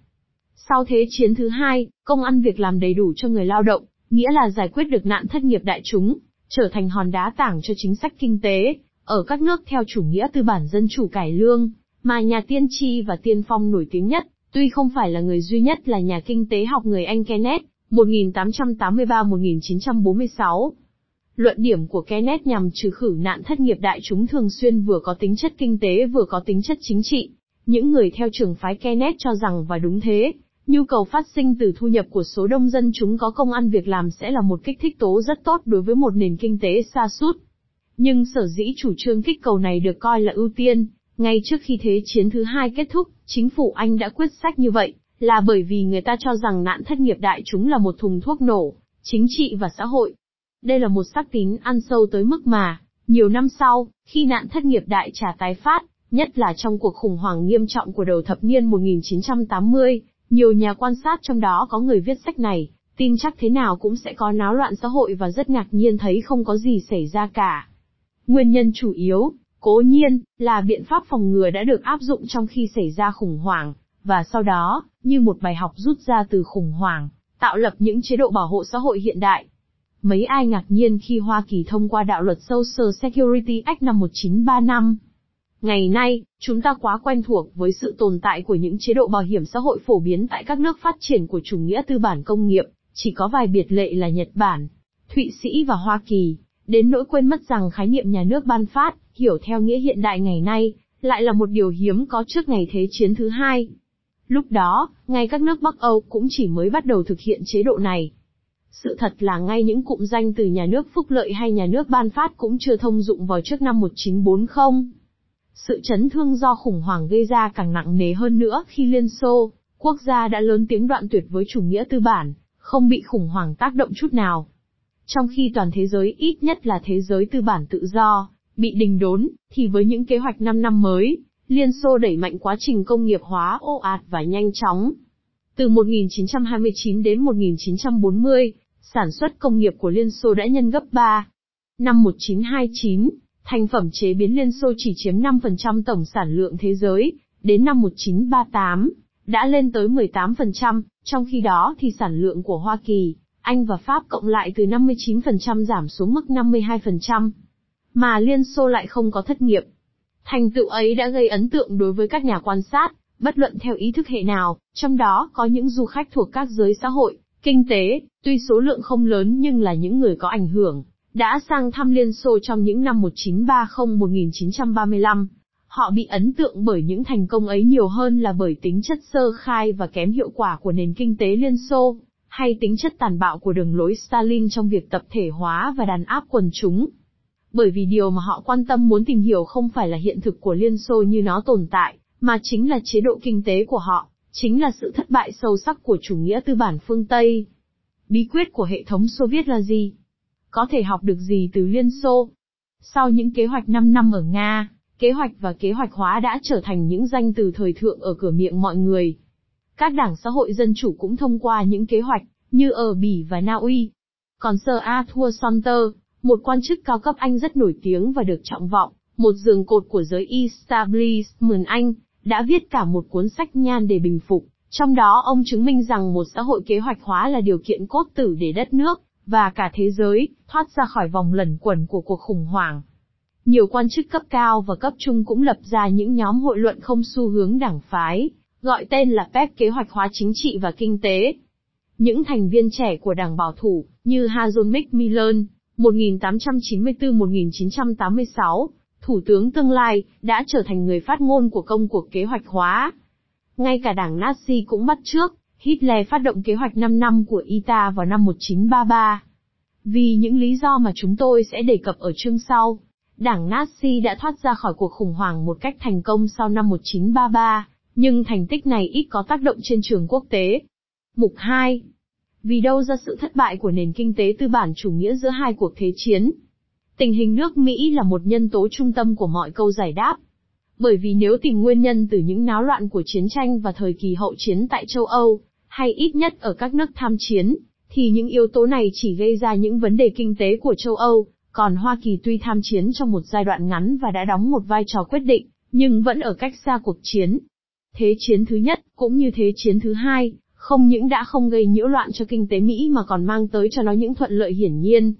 Sau thế chiến thứ hai, công ăn việc làm đầy đủ cho người lao động, nghĩa là giải quyết được nạn thất nghiệp đại chúng, trở thành hòn đá tảng cho chính sách kinh tế, ở các nước theo chủ nghĩa tư bản dân chủ cải lương, mà nhà tiên tri và tiên phong nổi tiếng nhất, tuy không phải là người duy nhất là nhà kinh tế học người Anh Kenneth, 1883-1946. Luận điểm của Kenneth nhằm trừ khử nạn thất nghiệp đại chúng thường xuyên vừa có tính chất kinh tế vừa có tính chất chính trị. Những người theo trường phái Kenneth cho rằng và đúng thế, nhu cầu phát sinh từ thu nhập của số đông dân chúng có công ăn việc làm sẽ là một kích thích tố rất tốt đối với một nền kinh tế xa sút. Nhưng sở dĩ chủ trương kích cầu này được coi là ưu tiên, ngay trước khi Thế chiến thứ hai kết thúc, chính phủ Anh đã quyết sách như vậy, là bởi vì người ta cho rằng nạn thất nghiệp đại chúng là một thùng thuốc nổ, chính trị và xã hội. Đây là một sắc tín ăn sâu tới mức mà, nhiều năm sau, khi nạn thất nghiệp đại trả tái phát, nhất là trong cuộc khủng hoảng nghiêm trọng của đầu thập niên 1980, nhiều nhà quan sát trong đó có người viết sách này, tin chắc thế nào cũng sẽ có náo loạn xã hội và rất ngạc nhiên thấy không có gì xảy ra cả. Nguyên nhân chủ yếu, Cố nhiên, là biện pháp phòng ngừa đã được áp dụng trong khi xảy ra khủng hoảng, và sau đó, như một bài học rút ra từ khủng hoảng, tạo lập những chế độ bảo hộ xã hội hiện đại. Mấy ai ngạc nhiên khi Hoa Kỳ thông qua đạo luật Social Security Act năm 1935. Ngày nay, chúng ta quá quen thuộc với sự tồn tại của những chế độ bảo hiểm xã hội phổ biến tại các nước phát triển của chủ nghĩa tư bản công nghiệp, chỉ có vài biệt lệ là Nhật Bản, Thụy Sĩ và Hoa Kỳ, đến nỗi quên mất rằng khái niệm nhà nước ban phát, hiểu theo nghĩa hiện đại ngày nay, lại là một điều hiếm có trước ngày Thế chiến thứ hai. Lúc đó, ngay các nước Bắc Âu cũng chỉ mới bắt đầu thực hiện chế độ này. Sự thật là ngay những cụm danh từ nhà nước phúc lợi hay nhà nước ban phát cũng chưa thông dụng vào trước năm 1940. Sự chấn thương do khủng hoảng gây ra càng nặng nề hơn nữa khi Liên Xô, quốc gia đã lớn tiếng đoạn tuyệt với chủ nghĩa tư bản, không bị khủng hoảng tác động chút nào. Trong khi toàn thế giới ít nhất là thế giới tư bản tự do, bị đình đốn, thì với những kế hoạch 5 năm mới, Liên Xô đẩy mạnh quá trình công nghiệp hóa ồ ạt và nhanh chóng. Từ 1929 đến 1940, sản xuất công nghiệp của Liên Xô đã nhân gấp 3. Năm 1929, thành phẩm chế biến Liên Xô chỉ chiếm 5% tổng sản lượng thế giới, đến năm 1938, đã lên tới 18%, trong khi đó thì sản lượng của Hoa Kỳ, Anh và Pháp cộng lại từ 59% giảm xuống mức 52%. Mà Liên Xô lại không có thất nghiệp. Thành tựu ấy đã gây ấn tượng đối với các nhà quan sát, bất luận theo ý thức hệ nào, trong đó có những du khách thuộc các giới xã hội, kinh tế, tuy số lượng không lớn nhưng là những người có ảnh hưởng, đã sang thăm Liên Xô trong những năm 1930-1935. Họ bị ấn tượng bởi những thành công ấy nhiều hơn là bởi tính chất sơ khai và kém hiệu quả của nền kinh tế Liên Xô, hay tính chất tàn bạo của đường lối Stalin trong việc tập thể hóa và đàn áp quần chúng. Bởi vì điều mà họ quan tâm muốn tìm hiểu không phải là hiện thực của Liên Xô như nó tồn tại, mà chính là chế độ kinh tế của họ, chính là sự thất bại sâu sắc của chủ nghĩa tư bản phương Tây. Bí quyết của hệ thống Xô Viết là gì? Có thể học được gì từ Liên Xô? Sau những kế hoạch 5 năm ở Nga, kế hoạch và kế hoạch hóa đã trở thành những danh từ thời thượng ở cửa miệng mọi người. Các đảng xã hội dân chủ cũng thông qua những kế hoạch, như ở Bỉ và Na Uy. Còn Sir Arthur Sonter, một quan chức cao cấp Anh rất nổi tiếng và được trọng vọng, một giường cột của giới establishment Anh, đã viết cả một cuốn sách nhan để bình phục. Trong đó ông chứng minh rằng một xã hội kế hoạch hóa là điều kiện cốt tử để đất nước, và cả thế giới, thoát ra khỏi vòng lẩn quẩn của cuộc khủng hoảng. Nhiều quan chức cấp cao và cấp trung cũng lập ra những nhóm hội luận không xu hướng đảng phái, gọi tên là PEC kế hoạch hóa chính trị và kinh tế. Những thành viên trẻ của đảng bảo thủ, như Harold Macmillan, 1894-1986, thủ tướng tương lai, đã trở thành người phát ngôn của công cuộc kế hoạch hóa. Ngay cả đảng Nazi cũng bắt trước, Hitler phát động kế hoạch 5 năm của ITA vào năm 1933. Vì những lý do mà chúng tôi sẽ đề cập ở chương sau, đảng Nazi đã thoát ra khỏi cuộc khủng hoảng một cách thành công sau năm 1933, nhưng thành tích này ít có tác động trên trường quốc tế. Mục 2. Vì đâu ra sự thất bại của nền kinh tế tư bản chủ nghĩa giữa hai cuộc thế chiến? Tình hình nước Mỹ là một nhân tố trung tâm của mọi câu giải đáp. Bởi vì nếu tìm nguyên nhân từ những náo loạn của chiến tranh và thời kỳ hậu chiến tại châu Âu, hay ít nhất ở các nước tham chiến, thì những yếu tố này chỉ gây ra những vấn đề kinh tế của châu Âu, còn Hoa Kỳ tuy tham chiến trong một giai đoạn ngắn và đã đóng một vai trò quyết định, nhưng vẫn ở cách xa cuộc chiến. Thế chiến thứ nhất, cũng như thế chiến thứ hai, không những đã không gây nhiễu loạn cho kinh tế Mỹ mà còn mang tới cho nó những thuận lợi hiển nhiên.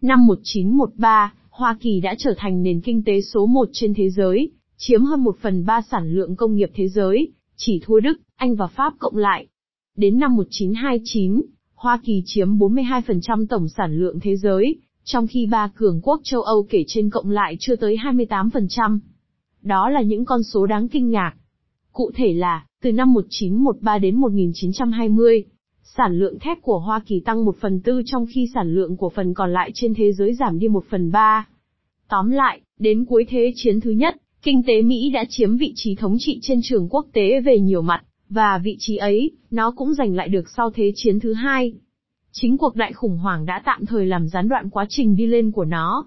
Năm 1913, Hoa Kỳ đã trở thành nền kinh tế số một trên thế giới, chiếm hơn một phần ba sản lượng công nghiệp thế giới, chỉ thua Đức, Anh và Pháp cộng lại. Đến năm 1929, Hoa Kỳ chiếm 42% tổng sản lượng thế giới, trong khi ba cường quốc châu Âu kể trên cộng lại chưa tới 28%. Đó là những con số đáng kinh ngạc. Cụ thể là, từ năm 1913 đến 1920, sản lượng thép của Hoa Kỳ tăng 1 phần tư trong khi sản lượng của phần còn lại trên thế giới giảm đi 1 phần ba. Tóm lại, đến cuối thế chiến thứ nhất, kinh tế Mỹ đã chiếm vị trí thống trị trên trường quốc tế về nhiều mặt, và vị trí ấy, nó cũng giành lại được sau thế chiến thứ hai. Chính cuộc đại khủng hoảng đã tạm thời làm gián đoạn quá trình đi lên của nó.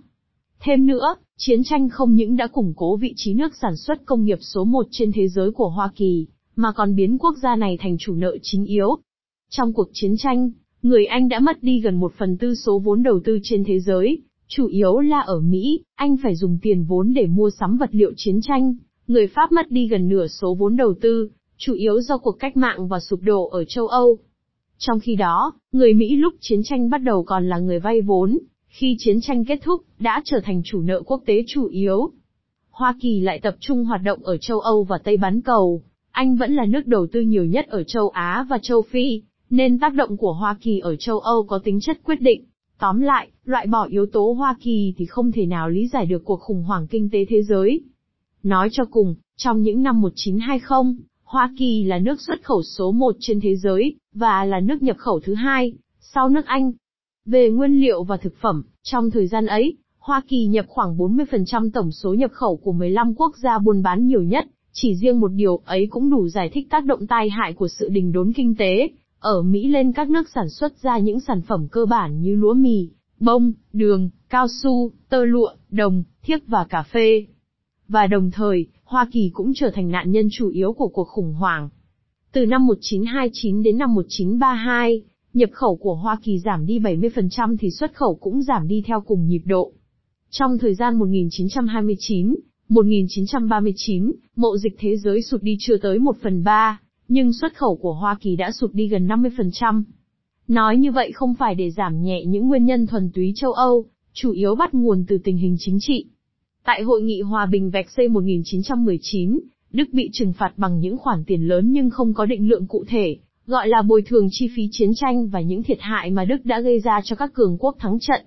Thêm nữa, chiến tranh không những đã củng cố vị trí nước sản xuất công nghiệp số một trên thế giới của Hoa Kỳ, mà còn biến quốc gia này thành chủ nợ chính yếu. Trong cuộc chiến tranh, người Anh đã mất đi gần một phần tư số vốn đầu tư trên thế giới, chủ yếu là ở Mỹ, Anh phải dùng tiền vốn để mua sắm vật liệu chiến tranh, người Pháp mất đi gần nửa số vốn đầu tư, chủ yếu do cuộc cách mạng và sụp đổ ở châu Âu. Trong khi đó, người Mỹ lúc chiến tranh bắt đầu còn là người vay vốn, khi chiến tranh kết thúc, đã trở thành chủ nợ quốc tế chủ yếu. Hoa Kỳ lại tập trung hoạt động ở châu Âu và Tây bán cầu. Anh vẫn là nước đầu tư nhiều nhất ở châu Á và châu Phi, nên tác động của Hoa Kỳ ở châu Âu có tính chất quyết định. Tóm lại, loại bỏ yếu tố Hoa Kỳ thì không thể nào lý giải được cuộc khủng hoảng kinh tế thế giới. Nói cho cùng, trong những năm 1920, Hoa Kỳ là nước xuất khẩu số 1 trên thế giới, và là nước nhập khẩu thứ hai, sau nước Anh. Về nguyên liệu và thực phẩm, trong thời gian ấy, Hoa Kỳ nhập khoảng 40% tổng số nhập khẩu của 15 quốc gia buôn bán nhiều nhất, chỉ riêng một điều ấy cũng đủ giải thích tác động tai hại của sự đình đốn kinh tế, ở Mỹ lên các nước sản xuất ra những sản phẩm cơ bản như lúa mì, bông, đường, cao su, tơ lụa, đồng, thiếc và cà phê. Và đồng thời, Hoa Kỳ cũng trở thành nạn nhân chủ yếu của cuộc khủng hoảng. Từ năm 1929 đến năm 1932, nhập khẩu của Hoa Kỳ giảm đi 70% thì xuất khẩu cũng giảm đi theo cùng nhịp độ. Trong thời gian 1929, 1939, mậu dịch thế giới sụt đi chưa tới 1 phần 3, nhưng xuất khẩu của Hoa Kỳ đã sụt đi gần 50%. Nói như vậy không phải để giảm nhẹ những nguyên nhân thuần túy châu Âu, chủ yếu bắt nguồn từ tình hình chính trị. Tại hội nghị hòa bình vạch xây 1919, Đức bị trừng phạt bằng những khoản tiền lớn nhưng không có định lượng cụ thể, gọi là bồi thường chi phí chiến tranh và những thiệt hại mà Đức đã gây ra cho các cường quốc thắng trận.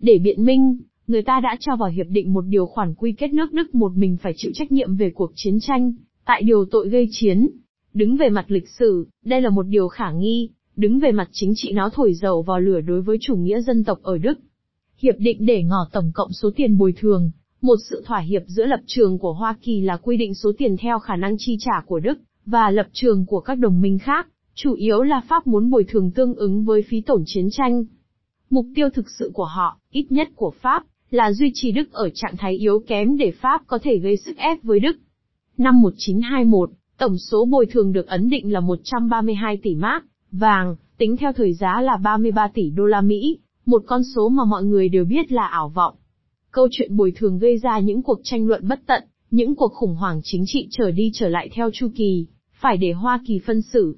Để biện minh, người ta đã cho vào hiệp định một điều khoản quy kết nước Đức một mình phải chịu trách nhiệm về cuộc chiến tranh, tại điều tội gây chiến. Đứng về mặt lịch sử, đây là một điều khả nghi, đứng về mặt chính trị nó thổi dầu vào lửa đối với chủ nghĩa dân tộc ở Đức. Hiệp định để ngỏ tổng cộng số tiền bồi thường, một sự thỏa hiệp giữa lập trường của Hoa Kỳ là quy định số tiền theo khả năng chi trả của Đức, và lập trường của các đồng minh khác, chủ yếu là Pháp muốn bồi thường tương ứng với phí tổn chiến tranh. Mục tiêu thực sự của họ, ít nhất của Pháp, là duy trì Đức ở trạng thái yếu kém để Pháp có thể gây sức ép với Đức. Năm 1921, tổng số bồi thường được ấn định là 132 tỷ mark, vàng, tính theo thời giá là 33 tỷ đô la Mỹ, một con số mà mọi người đều biết là ảo vọng. Câu chuyện bồi thường gây ra những cuộc tranh luận bất tận, những cuộc khủng hoảng chính trị trở đi trở lại theo chu kỳ, phải để Hoa Kỳ phân xử.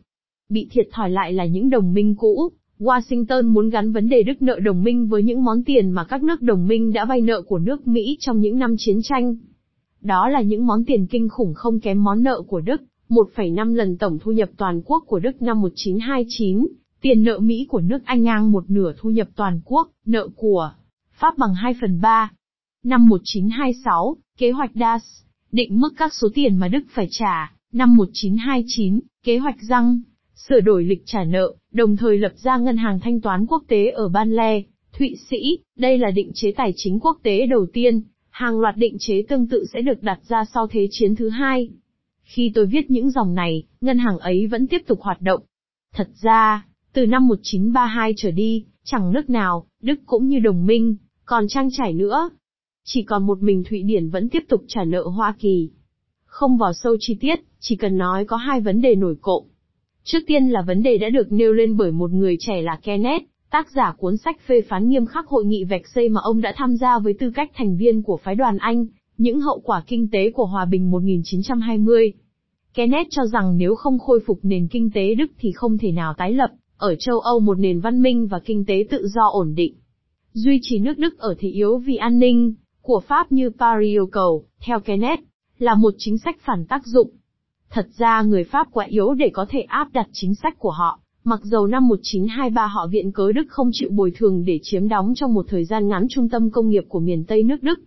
Bị thiệt thòi lại là những đồng minh cũ, Washington muốn gắn vấn đề Đức nợ đồng minh với những món tiền mà các nước đồng minh đã vay nợ của nước Mỹ trong những năm chiến tranh. Đó là những món tiền kinh khủng không kém món nợ của Đức, 1,5 lần tổng thu nhập toàn quốc của Đức năm 1929, tiền nợ Mỹ của nước Anh ngang một nửa thu nhập toàn quốc, nợ của Pháp bằng 2 phần 3. Năm 1926, kế hoạch DAS, định mức các số tiền mà Đức phải trả. Năm 1929, kế hoạch răng, sửa đổi lịch trả nợ, đồng thời lập ra ngân hàng thanh toán quốc tế ở Ban Le, Thụy Sĩ, đây là định chế tài chính quốc tế đầu tiên, hàng loạt định chế tương tự sẽ được đặt ra sau Thế chiến thứ hai. Khi tôi viết những dòng này, ngân hàng ấy vẫn tiếp tục hoạt động. Thật ra, từ năm 1932 trở đi, chẳng nước nào, Đức cũng như đồng minh, còn trang trải nữa. Chỉ còn một mình Thụy Điển vẫn tiếp tục trả nợ Hoa Kỳ. Không vào sâu chi tiết, chỉ cần nói có hai vấn đề nổi cộng. Trước tiên là vấn đề đã được nêu lên bởi một người trẻ là Kenneth, tác giả cuốn sách phê phán nghiêm khắc hội nghị vạch xây mà ông đã tham gia với tư cách thành viên của phái đoàn Anh, những hậu quả kinh tế của hòa bình 1920. Kenneth cho rằng nếu không khôi phục nền kinh tế Đức thì không thể nào tái lập, ở châu Âu một nền văn minh và kinh tế tự do ổn định. Duy trì nước Đức ở thế yếu vì an ninh, của Pháp như Paris yêu cầu, theo Kenneth, là một chính sách phản tác dụng. Thật ra người Pháp quá yếu để có thể áp đặt chính sách của họ, mặc dầu năm 1923 họ viện cớ Đức không chịu bồi thường để chiếm đóng trong một thời gian ngắn trung tâm công nghiệp của miền Tây nước Đức.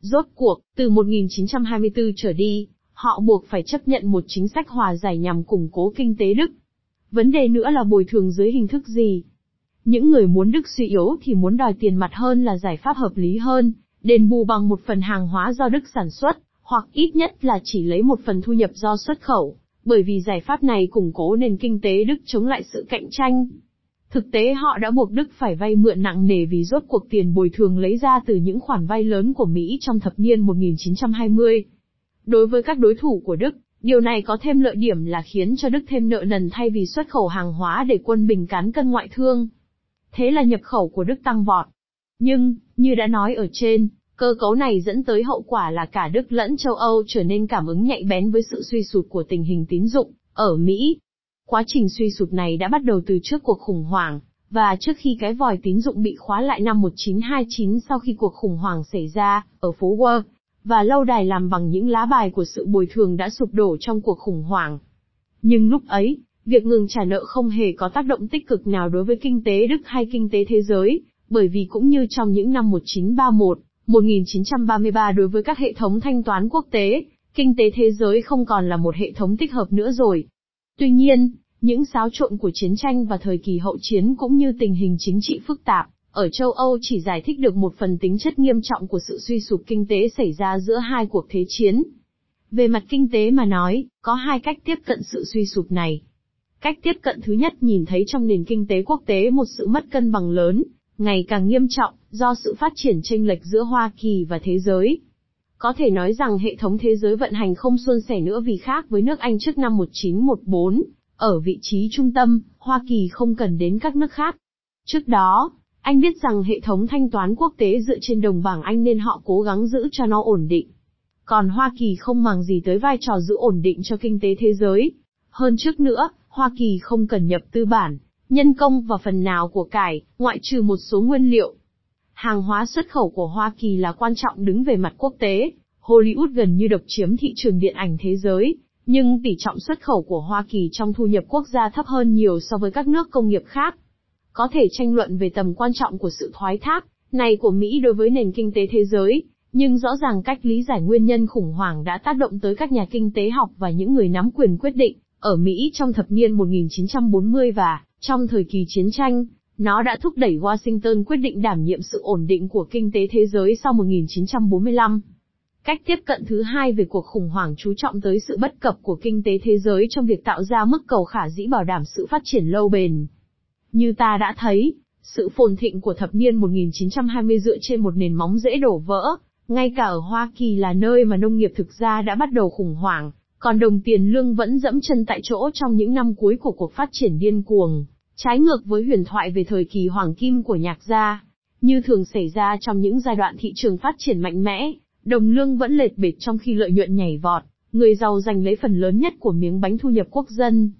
Rốt cuộc, từ 1924 trở đi, họ buộc phải chấp nhận một chính sách hòa giải nhằm củng cố kinh tế Đức. Vấn đề nữa là bồi thường dưới hình thức gì? Những người muốn Đức suy yếu thì muốn đòi tiền mặt hơn là giải pháp hợp lý hơn, đền bù bằng một phần hàng hóa do Đức sản xuất, hoặc ít nhất là chỉ lấy một phần thu nhập do xuất khẩu, bởi vì giải pháp này củng cố nền kinh tế Đức chống lại sự cạnh tranh. Thực tế họ đã buộc Đức phải vay mượn nặng nề vì rốt cuộc tiền bồi thường lấy ra từ những khoản vay lớn của Mỹ trong thập niên 1920. Đối với các đối thủ của Đức, điều này có thêm lợi điểm là khiến cho Đức thêm nợ nần thay vì xuất khẩu hàng hóa để quân bình cán cân ngoại thương. Thế là nhập khẩu của Đức tăng vọt. Nhưng, như đã nói ở trên, cơ cấu này dẫn tới hậu quả là cả Đức lẫn châu Âu trở nên cảm ứng nhạy bén với sự suy sụt của tình hình tín dụng ở Mỹ. Quá trình suy sụt này đã bắt đầu từ trước cuộc khủng hoảng, và trước khi cái vòi tín dụng bị khóa lại năm 1929 sau khi cuộc khủng hoảng xảy ra, ở phố Wall, và lâu đài làm bằng những lá bài của sự bồi thường đã sụp đổ trong cuộc khủng hoảng. Nhưng lúc ấy, việc ngừng trả nợ không hề có tác động tích cực nào đối với kinh tế Đức hay kinh tế thế giới, bởi vì cũng như trong những năm 1931, 1933 đối với các hệ thống thanh toán quốc tế, kinh tế thế giới không còn là một hệ thống tích hợp nữa rồi. Tuy nhiên, những xáo trộn của chiến tranh và thời kỳ hậu chiến cũng như tình hình chính trị phức tạp, ở châu Âu chỉ giải thích được một phần tính chất nghiêm trọng của sự suy sụp kinh tế xảy ra giữa hai cuộc thế chiến. Về mặt kinh tế mà nói, có hai cách tiếp cận sự suy sụp này. Cách tiếp cận thứ nhất nhìn thấy trong nền kinh tế quốc tế một sự mất cân bằng lớn, ngày càng nghiêm trọng, do sự phát triển chênh lệch giữa Hoa Kỳ và thế giới. Có thể nói rằng hệ thống thế giới vận hành không suôn sẻ nữa vì khác với nước Anh trước năm 1914, ở vị trí trung tâm, Hoa Kỳ không cần đến các nước khác. Trước đó, anh biết rằng hệ thống thanh toán quốc tế dựa trên đồng bảng Anh nên họ cố gắng giữ cho nó ổn định. Còn Hoa Kỳ không màng gì tới vai trò giữ ổn định cho kinh tế thế giới. Hơn trước nữa, Hoa Kỳ không cần nhập tư bản, nhân công và phần nào của cải, ngoại trừ một số nguyên liệu. Hàng hóa xuất khẩu của Hoa Kỳ là quan trọng đứng về mặt quốc tế, Hollywood gần như độc chiếm thị trường điện ảnh thế giới, nhưng tỷ trọng xuất khẩu của Hoa Kỳ trong thu nhập quốc gia thấp hơn nhiều so với các nước công nghiệp khác. Có thể tranh luận về tầm quan trọng của sự thoái thác này của Mỹ đối với nền kinh tế thế giới, nhưng rõ ràng cách lý giải nguyên nhân khủng hoảng đã tác động tới các nhà kinh tế học và những người nắm quyền quyết định ở Mỹ trong thập niên 1940 và trong thời kỳ chiến tranh, nó đã thúc đẩy Washington quyết định đảm nhiệm sự ổn định của kinh tế thế giới sau 1945. Cách tiếp cận thứ hai về cuộc khủng hoảng chú trọng tới sự bất cập của kinh tế thế giới trong việc tạo ra mức cầu khả dĩ bảo đảm sự phát triển lâu bền. Như ta đã thấy, sự phồn thịnh của thập niên 1920 dựa trên một nền móng dễ đổ vỡ, ngay cả ở Hoa Kỳ là nơi mà nông nghiệp thực ra đã bắt đầu khủng hoảng, còn đồng tiền lương vẫn dẫm chân tại chỗ trong những năm cuối của cuộc phát triển điên cuồng, trái ngược với huyền thoại về thời kỳ hoàng kim của nhạc gia. Như thường xảy ra trong những giai đoạn thị trường phát triển mạnh mẽ, đồng lương vẫn lệch bệt trong khi lợi nhuận nhảy vọt, người giàu giành lấy phần lớn nhất của miếng bánh thu nhập quốc dân.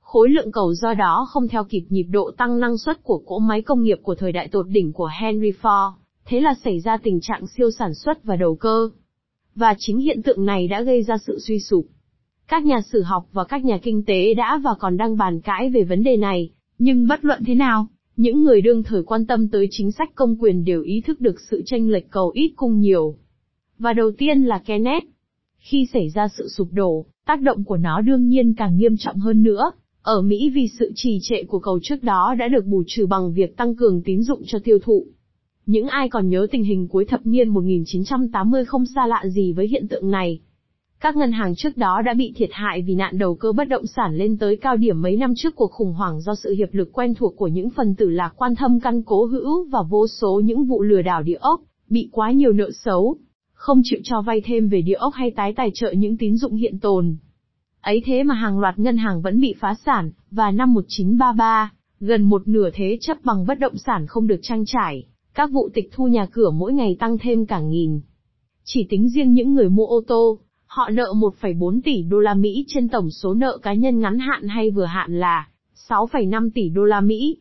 Khối lượng cầu do đó không theo kịp nhịp độ tăng năng suất của cỗ máy công nghiệp của thời đại tột đỉnh của Henry Ford, thế là xảy ra tình trạng siêu sản xuất và đầu cơ. Và chính hiện tượng này đã gây ra sự suy sụp. Các nhà sử học và các nhà kinh tế đã và còn đang bàn cãi về vấn đề này, nhưng bất luận thế nào, những người đương thời quan tâm tới chính sách công quyền đều ý thức được sự tranh lệch cầu ít cung nhiều. Và đầu tiên là Kenneth. Khi xảy ra sự sụp đổ, tác động của nó đương nhiên càng nghiêm trọng hơn nữa. Ở Mỹ vì sự trì trệ của cầu trước đó đã được bù trừ bằng việc tăng cường tín dụng cho tiêu thụ. Những ai còn nhớ tình hình cuối thập niên 1980 không xa lạ gì với hiện tượng này. Các ngân hàng trước đó đã bị thiệt hại vì nạn đầu cơ bất động sản lên tới cao điểm mấy năm trước cuộc khủng hoảng do sự hiệp lực quen thuộc của những phần tử lạc quan thâm căn cố hữu và vô số những vụ lừa đảo địa ốc, bị quá nhiều nợ xấu, không chịu cho vay thêm về địa ốc hay tái tài trợ những tín dụng hiện tồn. Ấy thế mà hàng loạt ngân hàng vẫn bị phá sản, và năm 1933, gần một nửa thế chấp bằng bất động sản không được trang trải, các vụ tịch thu nhà cửa mỗi ngày tăng thêm cả nghìn. Chỉ tính riêng những người mua ô tô, họ nợ 1,4 tỷ đô la Mỹ trên tổng số nợ cá nhân ngắn hạn hay vừa hạn là 6,5 tỷ đô la Mỹ.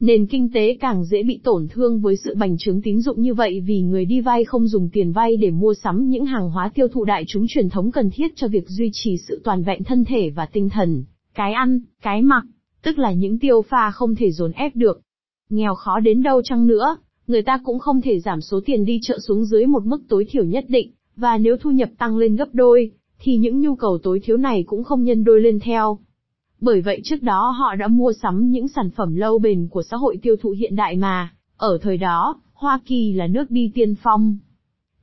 Nền kinh tế càng dễ bị tổn thương với sự bành trướng tín dụng như vậy vì người đi vay không dùng tiền vay để mua sắm những hàng hóa tiêu thụ đại chúng truyền thống cần thiết cho việc duy trì sự toàn vẹn thân thể và tinh thần, cái ăn, cái mặc, tức là những tiêu pha không thể dồn ép được. Nghèo khó đến đâu chăng nữa, người ta cũng không thể giảm số tiền đi chợ xuống dưới một mức tối thiểu nhất định, và nếu thu nhập tăng lên gấp đôi, thì những nhu cầu tối thiếu này cũng không nhân đôi lên theo. Bởi vậy trước đó họ đã mua sắm những sản phẩm lâu bền của xã hội tiêu thụ hiện đại mà, ở thời đó, Hoa Kỳ là nước đi tiên phong.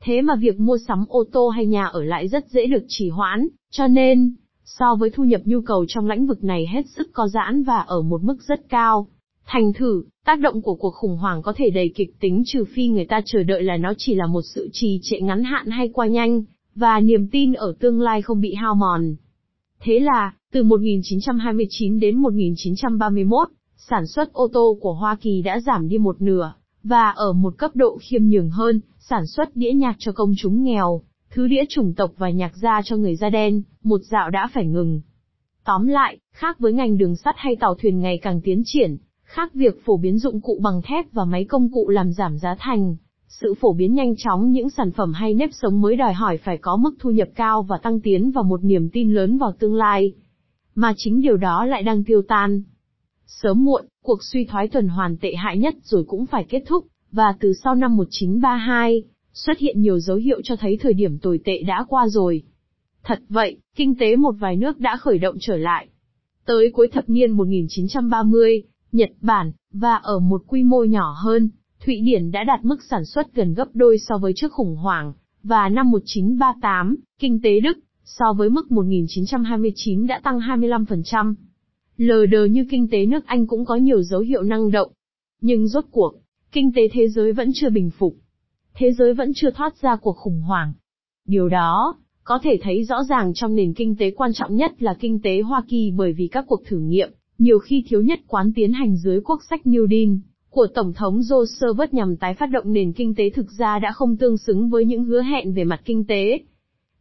Thế mà việc mua sắm ô tô hay nhà ở lại rất dễ được trì hoãn, cho nên, so với thu nhập nhu cầu trong lĩnh vực này hết sức có giãn và ở một mức rất cao. Thành thử, tác động của cuộc khủng hoảng có thể đầy kịch tính trừ phi người ta chờ đợi là nó chỉ là một sự trì trệ ngắn hạn hay qua nhanh, và niềm tin ở tương lai không bị hao mòn. Thế là, từ 1929 đến 1931, sản xuất ô tô của Hoa Kỳ đã giảm đi một nửa, và ở một cấp độ khiêm nhường hơn, sản xuất đĩa nhạc cho công chúng nghèo, thứ đĩa chủng tộc và nhạc gia cho người da đen, một dạo đã phải ngừng. Tóm lại, khác với ngành đường sắt hay tàu thuyền ngày càng tiến triển, khác việc phổ biến dụng cụ bằng thép và máy công cụ làm giảm giá thành, sự phổ biến nhanh chóng những sản phẩm hay nếp sống mới đòi hỏi phải có mức thu nhập cao và tăng tiến và một niềm tin lớn vào tương lai. Mà chính điều đó lại đang tiêu tan. Sớm muộn, cuộc suy thoái tuần hoàn tệ hại nhất rồi cũng phải kết thúc, và từ sau năm 1932, xuất hiện nhiều dấu hiệu cho thấy thời điểm tồi tệ đã qua rồi. Thật vậy, kinh tế một vài nước đã khởi động trở lại. Tới cuối thập niên 1930, Nhật Bản, và ở một quy mô nhỏ hơn, Thụy Điển đã đạt mức sản xuất gần gấp đôi so với trước khủng hoảng, và năm 1938, kinh tế Đức, so với mức 1929 đã tăng 25%. Lờ đờ như kinh tế nước Anh cũng có nhiều dấu hiệu năng động. Nhưng rốt cuộc, kinh tế thế giới vẫn chưa bình phục. Thế giới vẫn chưa thoát ra cuộc khủng hoảng. Điều đó, có thể thấy rõ ràng trong nền kinh tế quan trọng nhất là kinh tế Hoa Kỳ bởi vì các cuộc thử nghiệm, nhiều khi thiếu nhất quán tiến hành dưới quốc sách New Deal, của Tổng thống Roosevelt nhằm tái phát động nền kinh tế thực ra đã không tương xứng với những hứa hẹn về mặt kinh tế.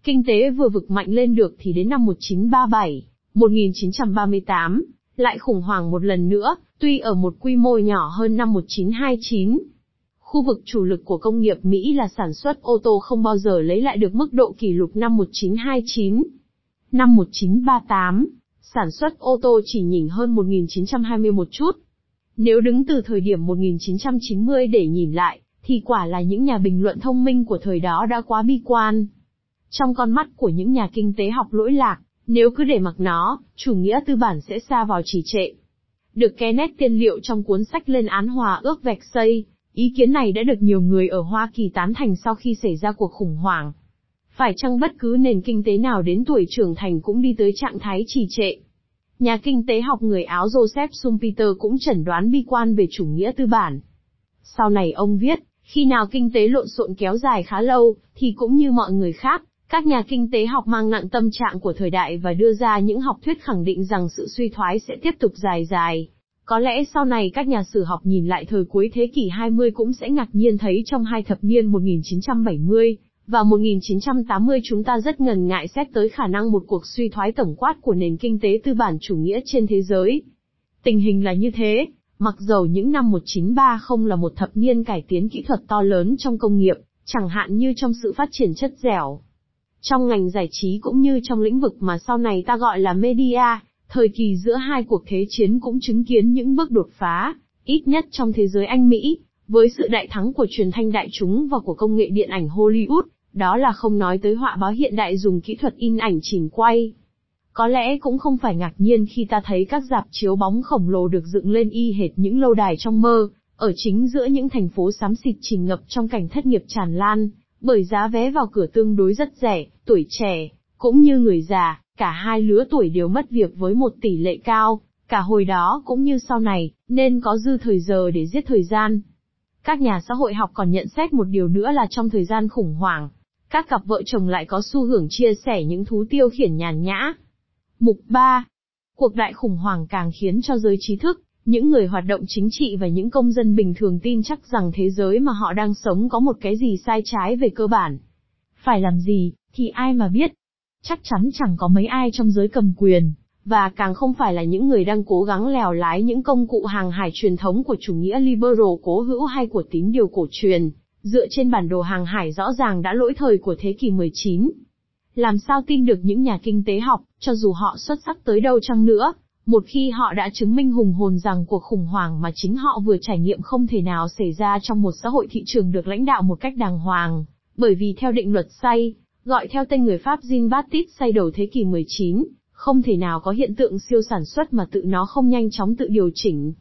Kinh tế vừa vực mạnh lên được thì đến năm 1937, 1938, lại khủng hoảng một lần nữa, tuy ở một quy mô nhỏ hơn năm 1929. Khu vực chủ lực của công nghiệp Mỹ là sản xuất ô tô không bao giờ lấy lại được mức độ kỷ lục năm 1929. Năm 1938, sản xuất ô tô chỉ nhỉnh hơn 1920 một chút. Nếu đứng từ thời điểm 1990 để nhìn lại, thì quả là những nhà bình luận thông minh của thời đó đã quá bi quan. Trong con mắt của những nhà kinh tế học lỗi lạc, nếu cứ để mặc nó, chủ nghĩa tư bản sẽ xa vào trì trệ. Được Kenneth tiên liệu trong cuốn sách lên án hòa ước vạch xây, ý kiến này đã được nhiều người ở Hoa Kỳ tán thành sau khi xảy ra cuộc khủng hoảng. Phải chăng bất cứ nền kinh tế nào đến tuổi trưởng thành cũng đi tới trạng thái trì trệ? Nhà kinh tế học người Áo Joseph Schumpeter cũng chẩn đoán bi quan về chủ nghĩa tư bản. Sau này ông viết, khi nào kinh tế lộn xộn kéo dài khá lâu, thì cũng như mọi người khác, các nhà kinh tế học mang nặng tâm trạng của thời đại và đưa ra những học thuyết khẳng định rằng sự suy thoái sẽ tiếp tục dài dài. Có lẽ sau này các nhà sử học nhìn lại thời cuối thế kỷ 20 cũng sẽ ngạc nhiên thấy trong hai thập niên 1970 vào 1980 chúng ta rất ngần ngại xét tới khả năng một cuộc suy thoái tổng quát của nền kinh tế tư bản chủ nghĩa trên thế giới. Tình hình là như thế, mặc dầu những năm 1930 là một thập niên cải tiến kỹ thuật to lớn trong công nghiệp, chẳng hạn như trong sự phát triển chất dẻo, trong ngành giải trí cũng như trong lĩnh vực mà sau này ta gọi là media, thời kỳ giữa hai cuộc thế chiến cũng chứng kiến những bước đột phá, ít nhất trong thế giới Anh Mỹ, với sự đại thắng của truyền thanh đại chúng và của công nghệ điện ảnh Hollywood, đó là không nói tới họa báo hiện đại dùng kỹ thuật in ảnh chỉnh quay. Có lẽ cũng không phải ngạc nhiên khi ta thấy các dạp chiếu bóng khổng lồ được dựng lên y hệt những lâu đài trong mơ, ở chính giữa những thành phố xám xịt chìm ngập trong cảnh thất nghiệp tràn lan, bởi giá vé vào cửa tương đối rất rẻ, tuổi trẻ, cũng như người già, cả hai lứa tuổi đều mất việc với một tỷ lệ cao, cả hồi đó cũng như sau này, nên có dư thời giờ để giết thời gian. Các nhà xã hội học còn nhận xét một điều nữa là trong thời gian khủng hoảng, các cặp vợ chồng lại có xu hưởng chia sẻ những thú tiêu khiển nhàn nhã. Mục 3. Cuộc đại khủng hoảng càng khiến cho giới trí thức, những người hoạt động chính trị và những công dân bình thường tin chắc rằng thế giới mà họ đang sống có một cái gì sai trái về cơ bản. Phải làm gì, thì ai mà biết. Chắc chắn chẳng có mấy ai trong giới cầm quyền, và càng không phải là những người đang cố gắng lèo lái những công cụ hàng hải truyền thống của chủ nghĩa liberal cố hữu hay của tín điều cổ truyền, dựa trên bản đồ hàng hải rõ ràng đã lỗi thời của thế kỷ 19. Làm sao tin được những nhà kinh tế học, cho dù họ xuất sắc tới đâu chăng nữa, một khi họ đã chứng minh hùng hồn rằng cuộc khủng hoảng mà chính họ vừa trải nghiệm không thể nào xảy ra trong một xã hội thị trường được lãnh đạo một cách đàng hoàng, bởi vì theo định luật say, gọi theo tên người Pháp Jean-Baptiste say đầu thế kỷ 19, không thể nào có hiện tượng siêu sản xuất mà tự nó không nhanh chóng tự điều chỉnh.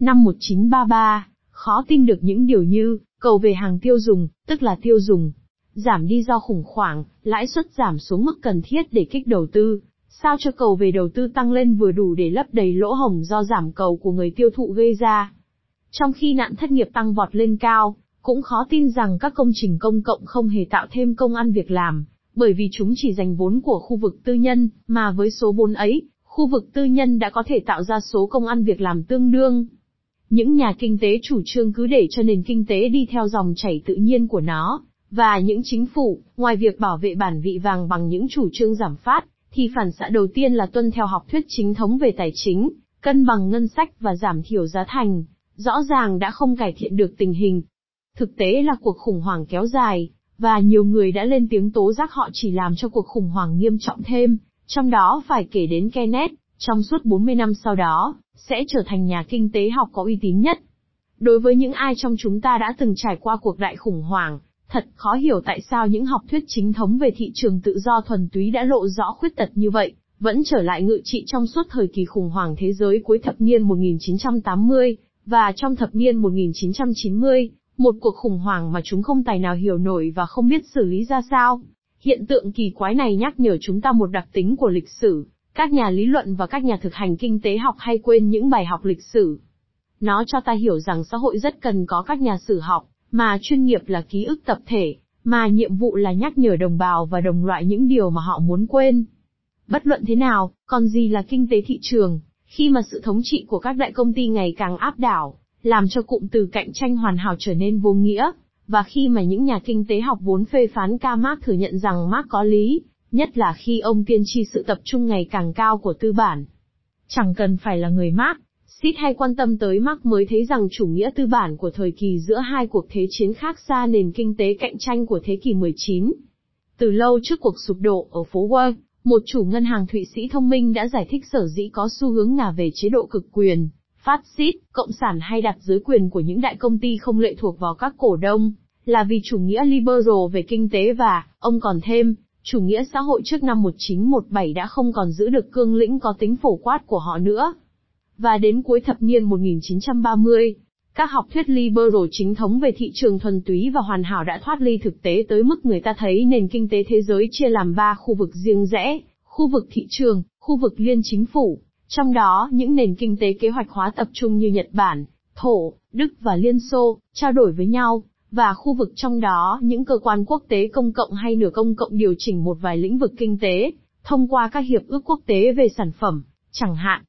Năm 1933, khó tin được những điều như, cầu về hàng tiêu dùng, tức là tiêu dùng, giảm đi do khủng hoảng, lãi suất giảm xuống mức cần thiết để kích đầu tư, Sao cho cầu về đầu tư tăng lên vừa đủ để lấp đầy lỗ hổng do giảm cầu của người tiêu thụ gây ra. Trong khi nạn thất nghiệp tăng vọt lên cao, cũng khó tin rằng các công trình công cộng không hề tạo thêm công ăn việc làm, bởi vì chúng chỉ dành vốn của khu vực tư nhân, mà với số vốn ấy, khu vực tư nhân đã có thể tạo ra số công ăn việc làm tương đương. Những nhà kinh tế chủ trương cứ để cho nền kinh tế đi theo dòng chảy tự nhiên của nó, và những chính phủ, ngoài việc bảo vệ bản vị vàng bằng những chủ trương giảm phát, thì phản xạ đầu tiên là tuân theo học thuyết chính thống về tài chính, cân bằng ngân sách và giảm thiểu giá thành, rõ ràng đã không cải thiện được tình hình. Thực tế là cuộc khủng hoảng kéo dài, và nhiều người đã lên tiếng tố giác họ chỉ làm cho cuộc khủng hoảng nghiêm trọng thêm, trong đó phải kể đến Kenneth, trong suốt 40 năm sau đó, sẽ trở thành nhà kinh tế học có uy tín nhất. Đối với những ai trong chúng ta đã từng trải qua cuộc đại khủng hoảng, Thật khó hiểu tại sao những học thuyết chính thống về thị trường tự do thuần túy đã lộ rõ khuyết tật như vậy, vẫn trở lại ngự trị trong suốt thời kỳ khủng hoảng thế giới cuối thập niên 1980, và trong thập niên 1990, một cuộc khủng hoảng mà chúng không tài nào hiểu nổi và không biết xử lý ra sao. Hiện tượng kỳ quái này nhắc nhở chúng ta một đặc tính của lịch sử, các nhà lý luận và các nhà thực hành kinh tế học hay quên những bài học lịch sử. Nó cho ta hiểu rằng xã hội rất cần có các nhà sử học, mà chuyên nghiệp là ký ức tập thể, mà nhiệm vụ là nhắc nhở đồng bào và đồng loại những điều mà họ muốn quên. Bất luận thế nào, còn gì là kinh tế thị trường, khi mà sự thống trị của các đại công ty ngày càng áp đảo, làm cho cụm từ cạnh tranh hoàn hảo trở nên vô nghĩa, và khi mà những nhà kinh tế học vốn phê phán ca Marx thừa nhận rằng Marx có lý, nhất là khi ông tiên tri sự tập trung ngày càng cao của tư bản. Chẳng cần phải là người Marx, Sid hay quan tâm tới Marx mới thấy rằng chủ nghĩa tư bản của thời kỳ giữa hai cuộc thế chiến khác xa nền kinh tế cạnh tranh của thế kỷ 19. Từ lâu trước cuộc sụp đổ ở phố Wall, một chủ ngân hàng Thụy Sĩ thông minh đã giải thích sở dĩ có xu hướng ngả về chế độ cực quyền, phát xít, cộng sản hay đặt dưới quyền của những đại công ty không lệ thuộc vào các cổ đông, là vì chủ nghĩa liberal về kinh tế và, ông còn thêm, chủ nghĩa xã hội trước năm 1917 đã không còn giữ được cương lĩnh có tính phổ quát của họ nữa. Và đến cuối thập niên 1930, các học thuyết liberal chính thống về thị trường thuần túy và hoàn hảo đã thoát ly thực tế tới mức người ta thấy nền kinh tế thế giới chia làm ba khu vực riêng rẽ, khu vực thị trường, khu vực liên chính phủ, trong đó những nền kinh tế kế hoạch hóa tập trung như Nhật Bản, Thổ, Đức và Liên Xô, trao đổi với nhau, và khu vực trong đó những cơ quan quốc tế công cộng hay nửa công cộng điều chỉnh một vài lĩnh vực kinh tế, thông qua các hiệp ước quốc tế về sản phẩm, chẳng hạn.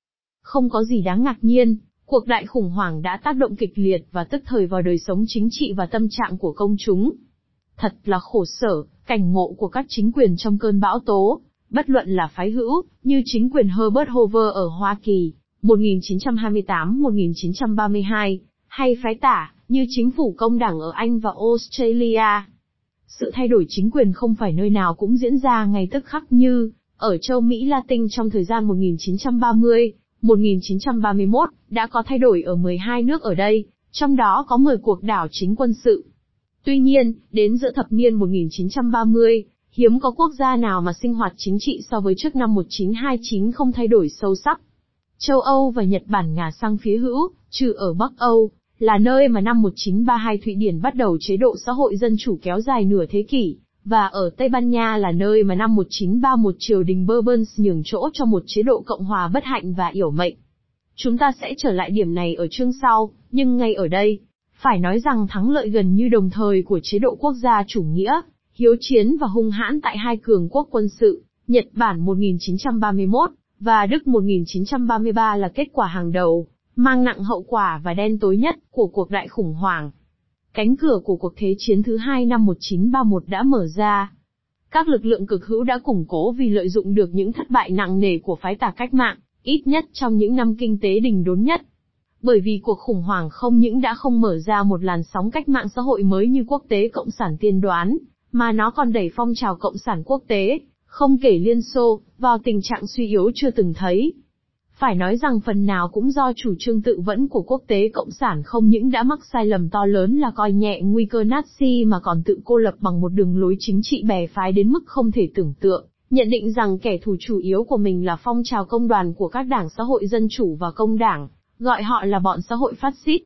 Không có gì đáng ngạc nhiên, cuộc đại khủng hoảng đã tác động kịch liệt và tức thời vào đời sống chính trị và tâm trạng của công chúng. Thật là khổ sở, cảnh ngộ của các chính quyền trong cơn bão tố, bất luận là phái hữu, như chính quyền Herbert Hoover ở Hoa Kỳ, 1928-1932, hay phái tả, như chính phủ công đảng ở Anh và Australia. Sự thay đổi chính quyền không phải nơi nào cũng diễn ra ngay tức khắc như, ở châu Mỹ Latin trong thời gian 1930, 1931, đã có thay đổi ở 12 nước ở đây, trong đó có 10 cuộc đảo chính quân sự. Tuy nhiên, đến giữa thập niên 1930, hiếm có quốc gia nào mà sinh hoạt chính trị so với trước năm 1929 không thay đổi sâu sắc. Châu Âu và Nhật Bản ngả sang phía hữu, trừ ở Bắc Âu, là nơi mà năm 1932 Thụy Điển bắt đầu chế độ xã hội dân chủ kéo dài nửa thế kỷ, và ở Tây Ban Nha là nơi mà năm 1931 triều đình Bourbons nhường chỗ cho một chế độ cộng hòa bất hạnh và yểu mệnh. Chúng ta sẽ trở lại điểm này ở chương sau, nhưng ngay ở đây, phải nói rằng thắng lợi gần như đồng thời của chế độ quốc gia chủ nghĩa, hiếu chiến và hung hãn tại hai cường quốc quân sự, Nhật Bản 1931 và Đức 1933 là kết quả hàng đầu, mang nặng hậu quả và đen tối nhất của cuộc đại khủng hoảng. Cánh cửa của cuộc thế chiến thứ hai năm 1931 đã mở ra. Các lực lượng cực hữu đã củng cố vì lợi dụng được những thất bại nặng nề của phái tà cách mạng, ít nhất trong những năm kinh tế đình đốn nhất. Bởi vì cuộc khủng hoảng không những đã không mở ra một làn sóng cách mạng xã hội mới như quốc tế cộng sản tiên đoán, mà nó còn đẩy phong trào cộng sản quốc tế, không kể Liên Xô, vào tình trạng suy yếu chưa từng thấy. Phải nói rằng phần nào cũng do chủ trương tự vẫn của quốc tế cộng sản không những đã mắc sai lầm to lớn là coi nhẹ nguy cơ Nazi mà còn tự cô lập bằng một đường lối chính trị bè phái đến mức không thể tưởng tượng, nhận định rằng kẻ thù chủ yếu của mình là phong trào công đoàn của các đảng xã hội dân chủ và công đảng, gọi họ là bọn xã hội phát xít.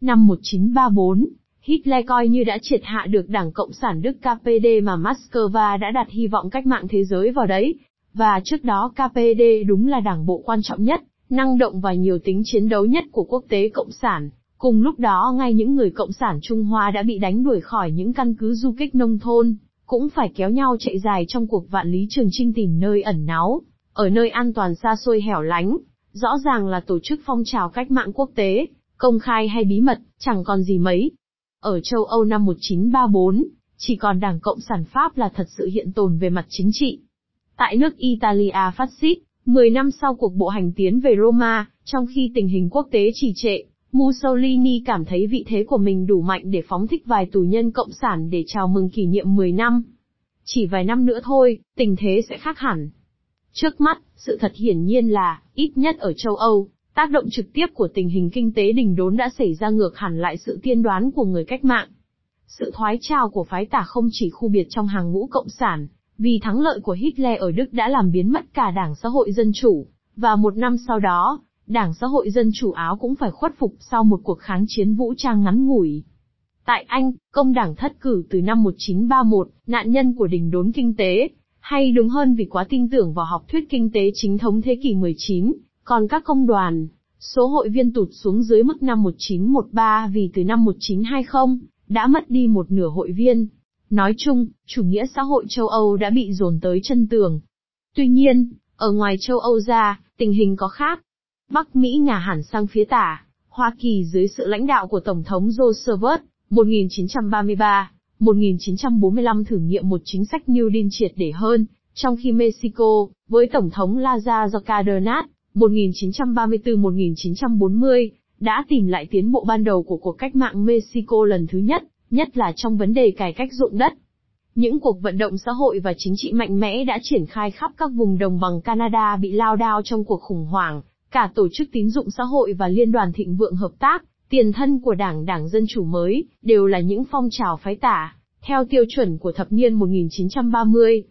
Năm 1934, Hitler coi như đã triệt hạ được Đảng Cộng sản Đức KPD mà Moscow đã đặt hy vọng cách mạng thế giới vào đấy. Và trước đó KPD đúng là đảng bộ quan trọng nhất, năng động và nhiều tính chiến đấu nhất của quốc tế Cộng sản. Cùng lúc đó ngay những người Cộng sản Trung Hoa đã bị đánh đuổi khỏi những căn cứ du kích nông thôn, cũng phải kéo nhau chạy dài trong cuộc vạn lý trường trinh tìm nơi ẩn náu, ở nơi an toàn xa xôi hẻo lánh. Rõ ràng là tổ chức phong trào cách mạng quốc tế, công khai hay bí mật, chẳng còn gì mấy, ở châu Âu năm 1934, chỉ còn Đảng Cộng sản Pháp là thật sự hiện tồn về mặt chính trị. Tại nước Italia phát xít, 10 năm sau cuộc bộ hành tiến về Roma, trong khi tình hình quốc tế trì trệ, Mussolini cảm thấy vị thế của mình đủ mạnh để phóng thích vài tù nhân cộng sản để chào mừng kỷ niệm 10 năm. Chỉ vài năm nữa thôi, tình thế sẽ khác hẳn. Trước mắt, sự thật hiển nhiên là, ít nhất ở châu Âu, Tác động trực tiếp của tình hình kinh tế đình đốn đã xảy ra ngược hẳn lại sự tiên đoán của người cách mạng. Sự thoái trào của phái tả không chỉ khu biệt trong hàng ngũ cộng sản, vì thắng lợi của Hitler ở Đức đã làm biến mất cả Đảng Xã hội Dân Chủ, và một năm sau đó, Đảng Xã hội Dân Chủ Áo cũng phải khuất phục sau một cuộc kháng chiến vũ trang ngắn ngủi. Tại Anh, công đảng thất cử từ năm 1931, nạn nhân của đình đốn kinh tế, hay đúng hơn vì quá tin tưởng vào học thuyết kinh tế chính thống thế kỷ 19, còn các công đoàn, số hội viên tụt xuống dưới mức năm 1913 vì từ năm 1920, đã mất đi một nửa hội viên. Nói chung, chủ nghĩa xã hội châu Âu đã bị dồn tới chân tường. Tuy nhiên, ở ngoài châu Âu ra, tình hình có khác. Bắc Mỹ ngả hẳn sang phía tả, Hoa Kỳ dưới sự lãnh đạo của Tổng thống Roosevelt, 1933, 1945 thử nghiệm một chính sách New Deal triệt để hơn, trong khi Mexico, với Tổng thống Lázaro Cárdenas, 1934-1940, đã tìm lại tiến bộ ban đầu của cuộc cách mạng Mexico lần thứ nhất, nhất là trong vấn đề cải cách ruộng đất. Những cuộc vận động xã hội và chính trị mạnh mẽ đã triển khai khắp các vùng đồng bằng Canada bị lao đao trong cuộc khủng hoảng, cả tổ chức tín dụng xã hội và liên đoàn thịnh vượng hợp tác, tiền thân của đảng Đảng Dân Chủ mới, đều là những phong trào phái tả, theo tiêu chuẩn của thập niên 1930.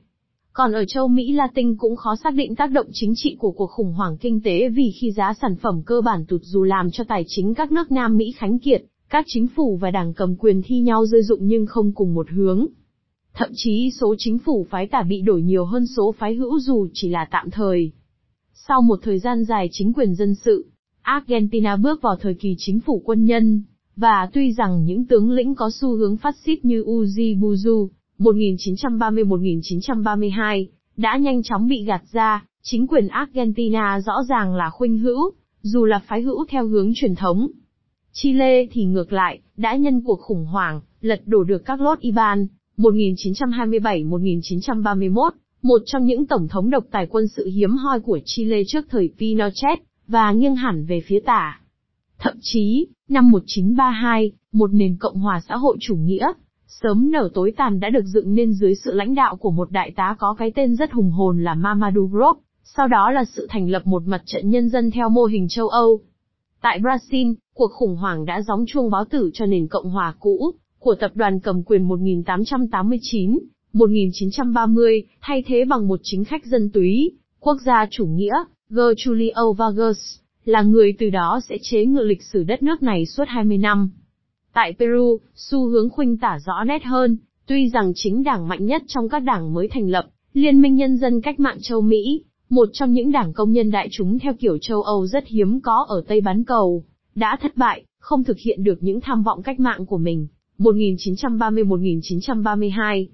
Còn ở châu Mỹ Latin cũng khó xác định tác động chính trị của cuộc khủng hoảng kinh tế vì khi giá sản phẩm cơ bản tụt dù làm cho tài chính các nước Nam Mỹ khánh kiệt, các chính phủ và đảng cầm quyền thi nhau rơi dụng nhưng không cùng một hướng. Thậm chí số chính phủ phái tả bị đổi nhiều hơn số phái hữu dù chỉ là tạm thời. Sau một thời gian dài chính quyền dân sự, Argentina bước vào thời kỳ chính phủ quân nhân, và tuy rằng những tướng lĩnh có xu hướng phát xít như Uzi Buzu, 1930-1932, đã nhanh chóng bị gạt ra, chính quyền Argentina rõ ràng là khuynh hữu, dù là phái hữu theo hướng truyền thống. Chile thì ngược lại, đã nhân cuộc khủng hoảng, lật đổ được các lốt Iban, 1927-1931, một trong những tổng thống độc tài quân sự hiếm hoi của Chile trước thời Pinochet, và nghiêng hẳn về phía tả. Thậm chí, năm 1932, một nền cộng hòa xã hội chủ nghĩa, sớm nở tối tàn đã được dựng nên dưới sự lãnh đạo của một đại tá có cái tên rất hùng hồn là Mamadou Grop, sau đó là sự thành lập một mặt trận nhân dân theo mô hình châu Âu. Tại Brazil, cuộc khủng hoảng đã gióng chuông báo tử cho nền cộng hòa cũ, của tập đoàn cầm quyền 1889, 1930, thay thế bằng một chính khách dân túy, quốc gia chủ nghĩa, Gertulio Vargas, là người từ đó sẽ chế ngự lịch sử đất nước này suốt 20 năm. Tại Peru, xu hướng khuynh tả rõ nét hơn, tuy rằng chính đảng mạnh nhất trong các đảng mới thành lập, Liên minh Nhân dân Cách mạng châu Mỹ, một trong những đảng công nhân đại chúng theo kiểu châu Âu rất hiếm có ở Tây Bán Cầu, đã thất bại, không thực hiện được những tham vọng cách mạng của mình. 1930-1932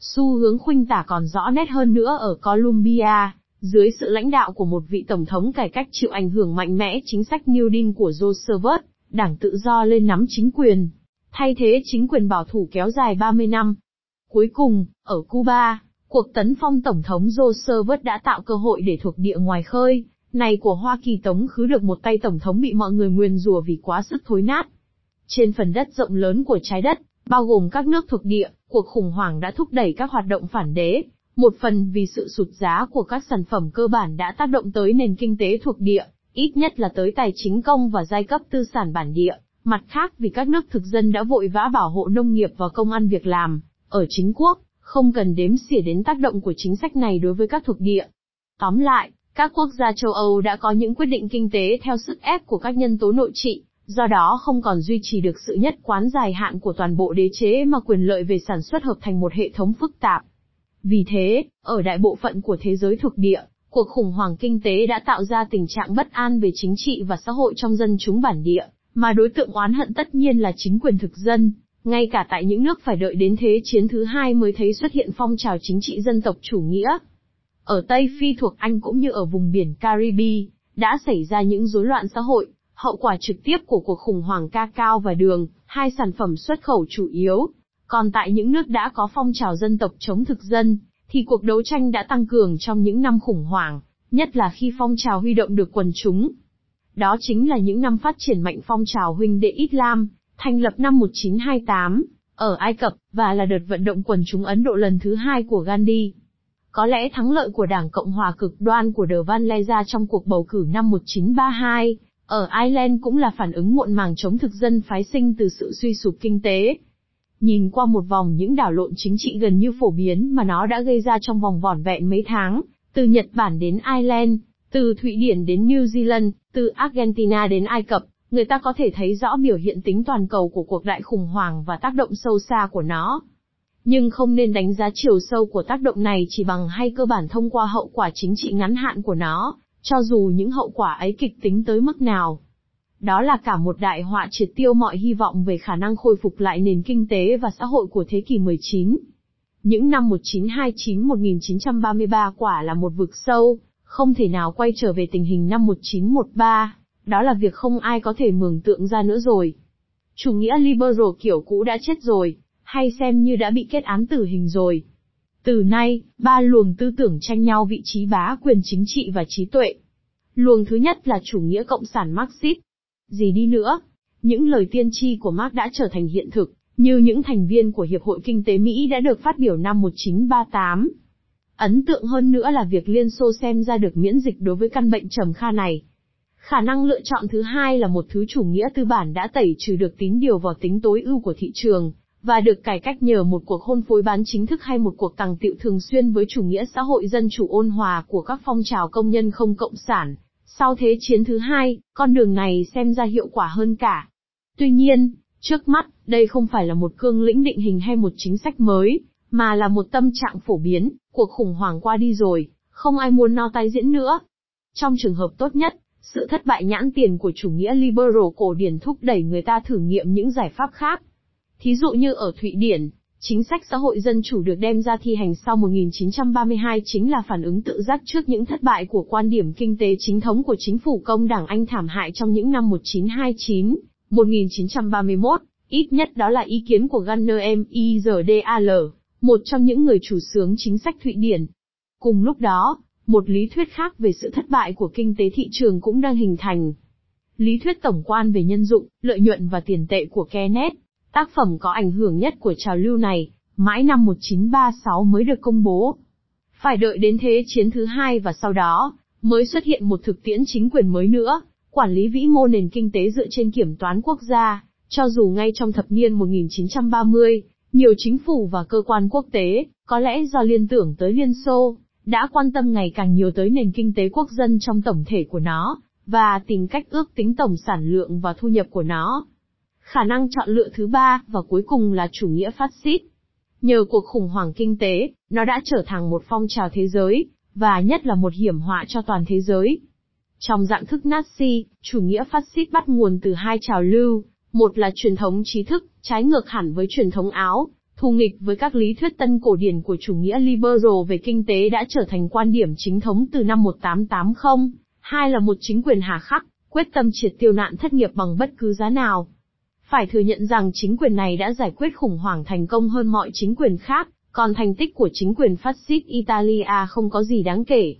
Xu hướng khuynh tả còn rõ nét hơn nữa ở Colombia, dưới sự lãnh đạo của một vị tổng thống cải cách chịu ảnh hưởng mạnh mẽ chính sách New Deal của Roosevelt, đảng tự do lên nắm chính quyền, thay thế chính quyền bảo thủ kéo dài 30 năm. Cuối cùng, ở Cuba, cuộc tấn phong tổng thống Roosevelt đã tạo cơ hội để thuộc địa ngoài khơi, này của Hoa Kỳ tống khứ được một tay tổng thống bị mọi người nguyền rủa vì quá sức thối nát. Trên phần đất rộng lớn của trái đất, bao gồm các nước thuộc địa, cuộc khủng hoảng đã thúc đẩy các hoạt động phản đế, một phần vì sự sụt giá của các sản phẩm cơ bản đã tác động tới nền kinh tế thuộc địa, ít nhất là tới tài chính công và giai cấp tư sản bản địa, mặt khác vì các nước thực dân đã vội vã bảo hộ nông nghiệp và công ăn việc làm, ở chính quốc, không cần đếm xỉa đến tác động của chính sách này đối với các thuộc địa. Tóm lại, các quốc gia châu Âu đã có những quyết định kinh tế theo sức ép của các nhân tố nội trị, do đó không còn duy trì được sự nhất quán dài hạn của toàn bộ đế chế mà quyền lợi về sản xuất hợp thành một hệ thống phức tạp. Vì thế, ở đại bộ phận của thế giới thuộc địa, cuộc khủng hoảng kinh tế đã tạo ra tình trạng bất an về chính trị và xã hội trong dân chúng bản địa, mà đối tượng oán hận tất nhiên là chính quyền thực dân. Ngay cả tại những nước phải đợi đến thế chiến thứ hai mới thấy xuất hiện phong trào chính trị dân tộc chủ nghĩa. Ở Tây Phi thuộc Anh cũng như ở vùng biển Caribe, đã xảy ra những rối loạn xã hội, hậu quả trực tiếp của cuộc khủng hoảng ca cao và đường, hai sản phẩm xuất khẩu chủ yếu. Còn tại những nước đã có phong trào dân tộc chống thực dân, thì cuộc đấu tranh đã tăng cường trong những năm khủng hoảng, nhất là khi phong trào huy động được quần chúng. Đó chính là những năm phát triển mạnh phong trào huynh đệ Islam, thành lập năm 1928, ở Ai Cập, và là đợt vận động quần chúng Ấn Độ lần thứ hai của Gandhi. Có lẽ thắng lợi của Đảng Cộng hòa cực đoan của De Van Leza trong cuộc bầu cử năm 1932, ở Ireland cũng là phản ứng muộn màng chống thực dân phái sinh từ sự suy sụp kinh tế, Nhìn qua một vòng những đảo lộn chính trị gần như phổ biến mà nó đã gây ra trong vòng vỏn vẹn mấy tháng, từ Nhật Bản đến Ireland, từ Thụy Điển đến New Zealand, từ Argentina đến Ai Cập, người ta có thể thấy rõ biểu hiện tính toàn cầu của cuộc đại khủng hoảng và tác động sâu xa của nó. Nhưng không nên đánh giá chiều sâu của tác động này chỉ bằng hay cơ bản thông qua hậu quả chính trị ngắn hạn của nó, cho dù những hậu quả ấy kịch tính tới mức nào. Đó là cả một đại họa triệt tiêu mọi hy vọng về khả năng khôi phục lại nền kinh tế và xã hội của thế kỷ 19. Những năm 1929-1933 quả là một vực sâu, không thể nào quay trở về tình hình năm 1913, đó là việc không ai có thể mường tượng ra nữa rồi. Chủ nghĩa liberal kiểu cũ đã chết rồi, hay xem như đã bị kết án tử hình rồi. Từ nay, ba luồng tư tưởng tranh nhau vị trí bá quyền chính trị và trí tuệ, Luồng thứ nhất là chủ nghĩa cộng sản Marxist. Gì đi nữa, những lời tiên tri của Marx đã trở thành hiện thực, như những thành viên của Hiệp hội Kinh tế Mỹ đã được phát biểu năm 1938. Ấn tượng hơn nữa là việc Liên Xô xem ra được miễn dịch đối với căn bệnh trầm kha này. Khả năng lựa chọn thứ hai là một thứ chủ nghĩa tư bản đã tẩy trừ được tín điều vào tính tối ưu của thị trường, và được cải cách nhờ một cuộc hôn phối bán chính thức hay một cuộc tàng tiệu thường xuyên với chủ nghĩa xã hội dân chủ ôn hòa của các phong trào công nhân không cộng sản. Sau Thế chiến thứ hai, con đường này xem ra hiệu quả hơn cả. Tuy nhiên, trước mắt, đây không phải là một cương lĩnh định hình hay một chính sách mới, mà là một tâm trạng phổ biến, cuộc khủng hoảng qua đi rồi, không ai muốn no tái diễn nữa. Trong trường hợp tốt nhất, sự thất bại nhãn tiền của chủ nghĩa liberal cổ điển thúc đẩy người ta thử nghiệm những giải pháp khác. Thí dụ như ở Thụy Điển, chính sách xã hội dân chủ được đem ra thi hành sau 1932 chính là phản ứng tự giác trước những thất bại của quan điểm kinh tế chính thống của chính phủ công đảng Anh thảm hại trong những năm 1929, 1931, ít nhất đó là ý kiến của Gunnar M. Izdal, một trong những người chủ sướng chính sách Thụy Điển. Cùng lúc đó, một lý thuyết khác về sự thất bại của kinh tế thị trường cũng đang hình thành. Lý thuyết tổng quan về nhân dụng, lợi nhuận và tiền tệ của Keynes, tác phẩm có ảnh hưởng nhất của trào lưu này, mãi năm 1936 mới được công bố. Phải đợi đến thế chiến thứ hai và sau đó, mới xuất hiện một thực tiễn chính quyền mới nữa, quản lý vĩ mô nền kinh tế dựa trên kiểm toán quốc gia, cho dù ngay trong thập niên 1930, nhiều chính phủ và cơ quan quốc tế, có lẽ do liên tưởng tới Liên Xô, đã quan tâm ngày càng nhiều tới nền kinh tế quốc dân trong tổng thể của nó, và tìm cách ước tính tổng sản lượng và thu nhập của nó. Khả năng chọn lựa thứ ba và cuối cùng là chủ nghĩa phát xít. Nhờ cuộc khủng hoảng kinh tế, nó đã trở thành một phong trào thế giới, và nhất là một hiểm họa cho toàn thế giới. Trong dạng thức Nazi, chủ nghĩa phát xít bắt nguồn từ hai trào lưu, một là truyền thống trí thức, trái ngược hẳn với truyền thống áo, thù nghịch với các lý thuyết tân cổ điển của chủ nghĩa liberal về kinh tế đã trở thành quan điểm chính thống từ năm 1880, hai là một chính quyền hà khắc, quyết tâm triệt tiêu nạn thất nghiệp bằng bất cứ giá nào. Phải thừa nhận rằng chính quyền này đã giải quyết khủng hoảng thành công hơn mọi chính quyền khác, còn thành tích của chính quyền phát xít Italia không có gì đáng kể.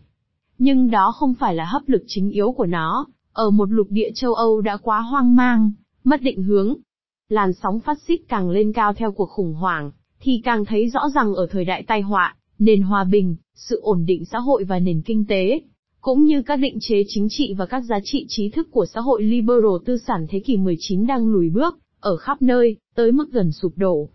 Nhưng đó không phải là hấp lực chính yếu của nó, ở một lục địa châu Âu đã quá hoang mang, mất định hướng. Làn sóng phát xít càng lên cao theo cuộc khủng hoảng, thì càng thấy rõ rằng ở thời đại tai họa, nền hòa bình, sự ổn định xã hội và nền kinh tế, cũng như các định chế chính trị và các giá trị trí thức của xã hội liberal tư sản thế kỷ 19 đang lùi bước, ở khắp nơi, tới mức gần sụp đổ.